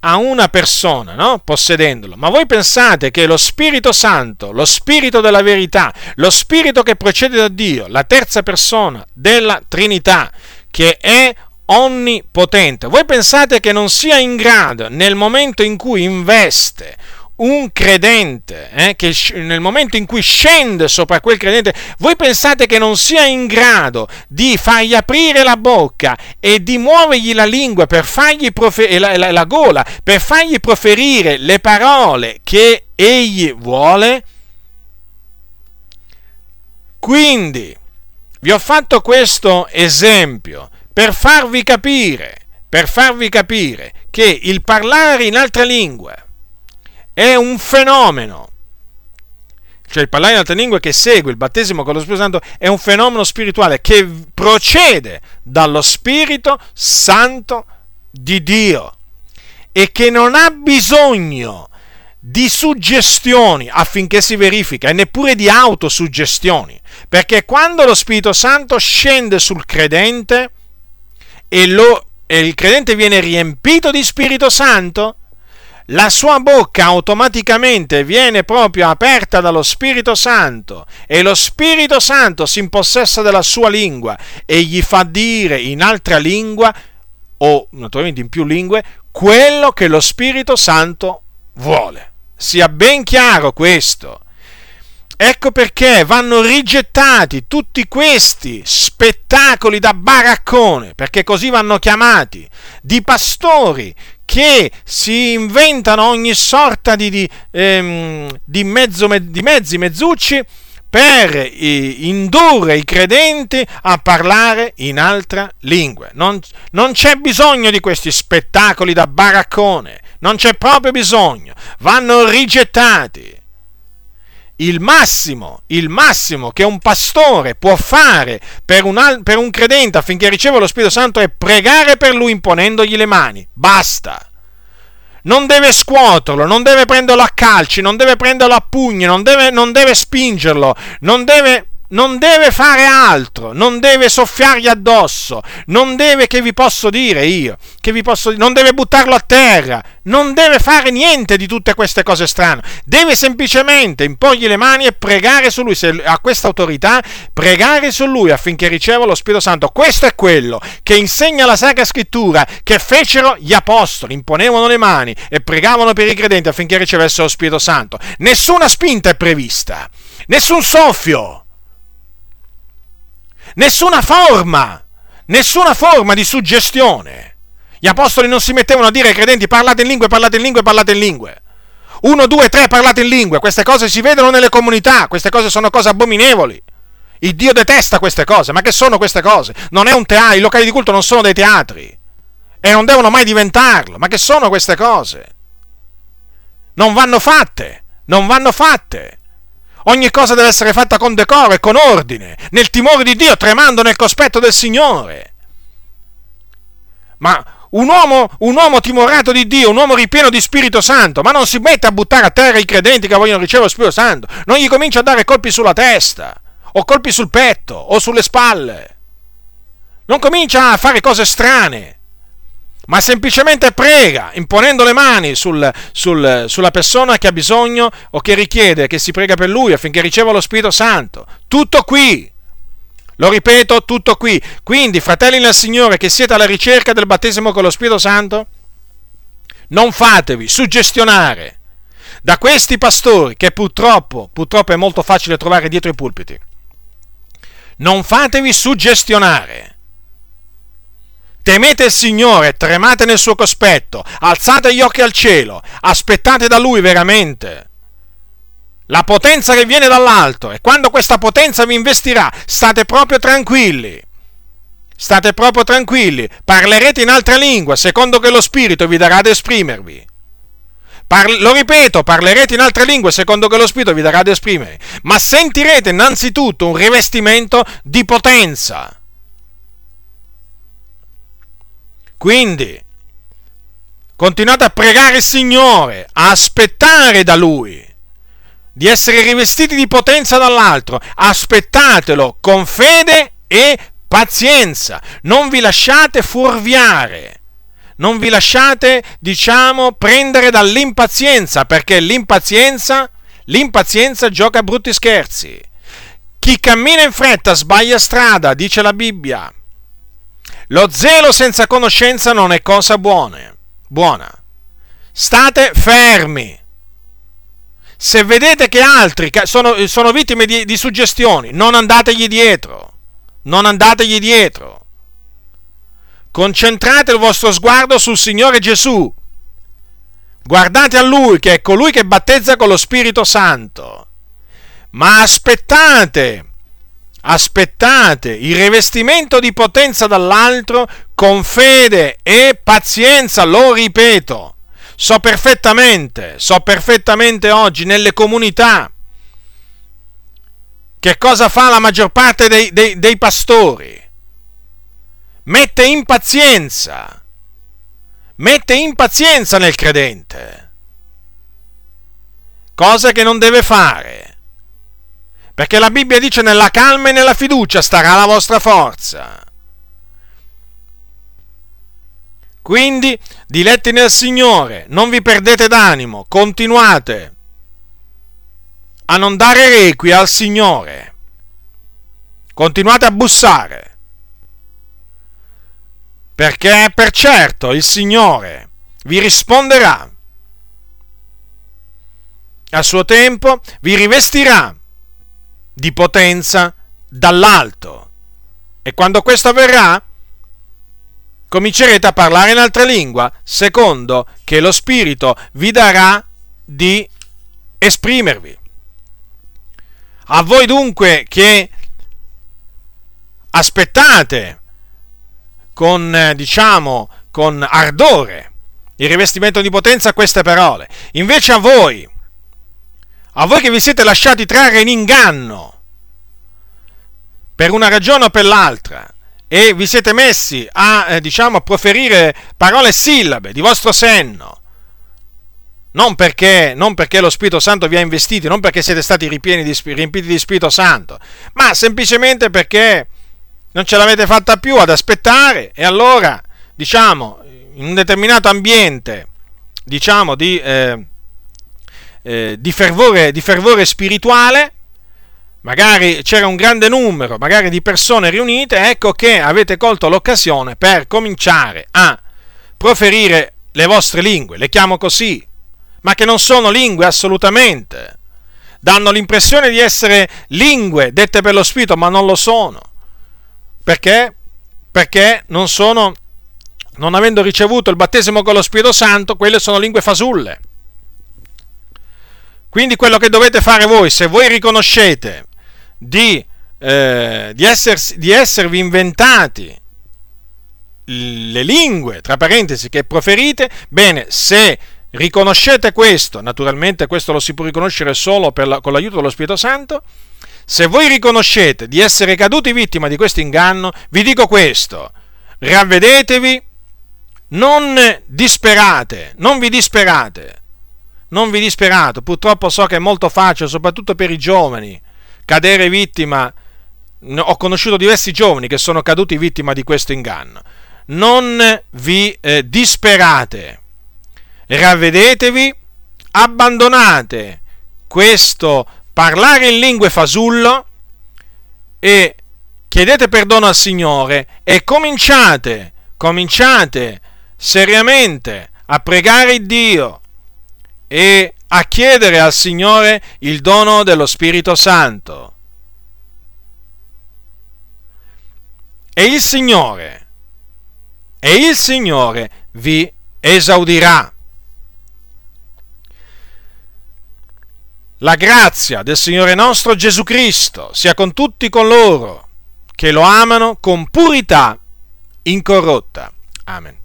a una persona, no? possedendolo. Ma voi pensate che lo Spirito Santo, lo Spirito della verità, lo Spirito che procede da Dio, la terza persona della Trinità, che è onnipotente, voi pensate che non sia in grado nel momento in cui investe un credente, eh, che nel momento in cui scende sopra quel credente, voi pensate che non sia in grado di fargli aprire la bocca e di muovergli la lingua per fargli profer- la, la, la gola, per fargli proferire le parole che egli vuole? Quindi, vi ho fatto questo esempio per farvi capire, per farvi capire che il parlare in altre lingue è un fenomeno. Cioè il parlare in altre lingue che segue il battesimo con lo Spirito Santo è un fenomeno spirituale che procede dallo Spirito Santo di Dio e che non ha bisogno di suggestioni affinché si verifica e neppure di autosuggestioni, perché quando lo Spirito Santo scende sul credente e, lo, e il credente viene riempito di Spirito Santo, la sua bocca automaticamente viene proprio aperta dallo Spirito Santo e lo Spirito Santo si impossessa della sua lingua e gli fa dire in altra lingua o naturalmente in più lingue quello che lo Spirito Santo vuole. Sia ben chiaro questo. Ecco perché vanno rigettati tutti questi spettacoli da baraccone, perché così vanno chiamati, di pastori che si inventano ogni sorta di, di, ehm, di, mezzo, di mezzi, mezzucci, per eh, indurre i credenti a parlare in altra lingua. Non, non, c'è bisogno di questi spettacoli da baraccone, non c'è proprio bisogno, vanno rigettati. Il massimo, il massimo che un pastore può fare per un, per un credente affinché riceva lo Spirito Santo è pregare per lui imponendogli le mani. Basta non deve scuoterlo, non deve prenderlo a calci, non deve prenderlo a pugni, non deve, non deve spingerlo, non deve non deve fare altro, non deve soffiargli addosso, non deve, che vi posso dire io, che vi posso non deve buttarlo a terra, non deve fare niente di tutte queste cose strane, deve semplicemente imporgli le mani e pregare su lui, se ha questa autorità, pregare su lui affinché riceva lo Spirito Santo. Questo è quello che insegna la Sacra Scrittura, che fecero gli apostoli, imponevano le mani e pregavano per i credenti affinché ricevessero lo Spirito Santo. Nessuna spinta è prevista, nessun soffio nessuna forma, nessuna forma di suggestione. Gli apostoli non si mettevano a dire ai credenti parlate in lingue, parlate in lingue, parlate in lingue. Uno, due, tre, parlate in lingue. Queste cose si vedono nelle comunità, queste cose sono cose abominevoli. Il Dio detesta queste cose, ma che sono queste cose? Non è un teatro, i locali di culto non sono dei teatri e non devono mai diventarlo. Ma che sono queste cose? Non vanno fatte, non vanno fatte. Ogni cosa deve essere fatta con decoro e con ordine, nel timore di Dio, tremando nel cospetto del Signore. Ma un uomo, un uomo, timorato di Dio, un uomo ripieno di Spirito Santo, ma non si mette a buttare a terra i credenti che vogliono ricevere lo Spirito Santo, non gli comincia a dare colpi sulla testa, o colpi sul petto, o sulle spalle. Non comincia a fare cose strane, ma semplicemente prega, imponendo le mani sul, sul, sulla persona che ha bisogno o che richiede che si prega per lui affinché riceva lo Spirito Santo. Tutto qui. Lo ripeto, tutto qui. Quindi, fratelli nel Signore, che siete alla ricerca del battesimo con lo Spirito Santo, non fatevi suggestionare da questi pastori che purtroppo, purtroppo è molto facile trovare dietro i pulpiti. Non fatevi suggestionare. Temete il Signore, tremate nel suo cospetto, alzate gli occhi al cielo, aspettate da Lui veramente la potenza che viene dall'alto e quando questa potenza vi investirà, state proprio tranquilli. State proprio tranquilli, parlerete in altra lingua secondo che lo Spirito vi darà ad esprimervi. Parl- lo ripeto, parlerete in altre lingue secondo che lo Spirito vi darà ad esprimere, ma sentirete innanzitutto un rivestimento di potenza. Quindi, continuate a pregare il Signore, a aspettare da Lui di essere rivestiti di potenza dall'altro. Aspettatelo con fede e pazienza. Non vi lasciate fuorviare. Non vi lasciate, diciamo, prendere dall'impazienza, perché l'impazienza, l'impazienza gioca brutti scherzi. Chi cammina in fretta sbaglia strada, dice la Bibbia. Lo zelo senza conoscenza non è cosa buona. buona. State fermi se vedete che altri sono, sono vittime di, di suggestioni, non andategli dietro, non andategli dietro. Concentrate il vostro sguardo sul Signore Gesù. Guardate a Lui, che è colui che battezza con lo Spirito Santo. Ma aspettate, aspettate il rivestimento di potenza dall'altro con fede e pazienza, lo ripeto. So perfettamente, so perfettamente oggi nelle comunità che cosa fa la maggior parte dei, dei, dei pastori. Mette impazienza, mette impazienza nel credente, cosa che non deve fare. Perché la Bibbia dice nella calma e nella fiducia starà la vostra forza. Quindi, diletti nel Signore, non vi perdete d'animo, continuate a non dare requi al Signore. Continuate a bussare. Perché per certo il Signore vi risponderà. A suo tempo vi rivestirà di potenza dall'alto. E quando questo avverrà, comincerete a parlare in altra lingua, secondo che lo Spirito vi darà di esprimervi. A voi dunque che aspettate con, eh, diciamo, con ardore il rivestimento di potenza queste parole. Invece a voi, a voi che vi siete lasciati trarre in inganno per una ragione o per l'altra, e vi siete messi a, eh, diciamo, a proferire parole sillabe di vostro senno, non perché, non perché, lo Spirito Santo vi ha investiti, non perché siete stati ripieni di, riempiti di Spirito Santo, ma semplicemente perché non ce l'avete fatta più ad aspettare e allora, diciamo, in un determinato ambiente, diciamo, di, eh, eh, di, fervore, di fervore spirituale, magari c'era un grande numero, magari di persone riunite, ecco che avete colto l'occasione per cominciare a proferire le vostre lingue, le chiamo così, ma che non sono lingue assolutamente. Danno l'impressione di essere lingue dette per lo Spirito, ma non lo sono. Perché? Perché non sono, non avendo ricevuto il battesimo con lo Spirito Santo, quelle sono lingue fasulle. Quindi quello che dovete fare voi, se voi riconoscete di, eh, di, essersi, di esservi inventati le lingue, tra parentesi, che proferite, bene, se riconoscete questo, naturalmente questo lo si può riconoscere solo la, con l'aiuto dello Spirito Santo, se voi riconoscete di essere caduti vittima di questo inganno, vi dico questo, ravvedetevi, non disperate, non vi disperate, non vi disperate, purtroppo so che è molto facile, soprattutto per i giovani, cadere vittima, ho conosciuto diversi giovani che sono caduti vittima di questo inganno, non vi eh, disperate, ravvedetevi, abbandonate questo parlare in lingue fasullo e chiedete perdono al Signore e cominciate, cominciate seriamente a pregare Dio e a chiedere al Signore il dono dello Spirito Santo. E il Signore, e il Signore vi esaudirà. La grazia del Signore nostro Gesù Cristo sia con tutti coloro che lo amano con purità incorrotta. Amen.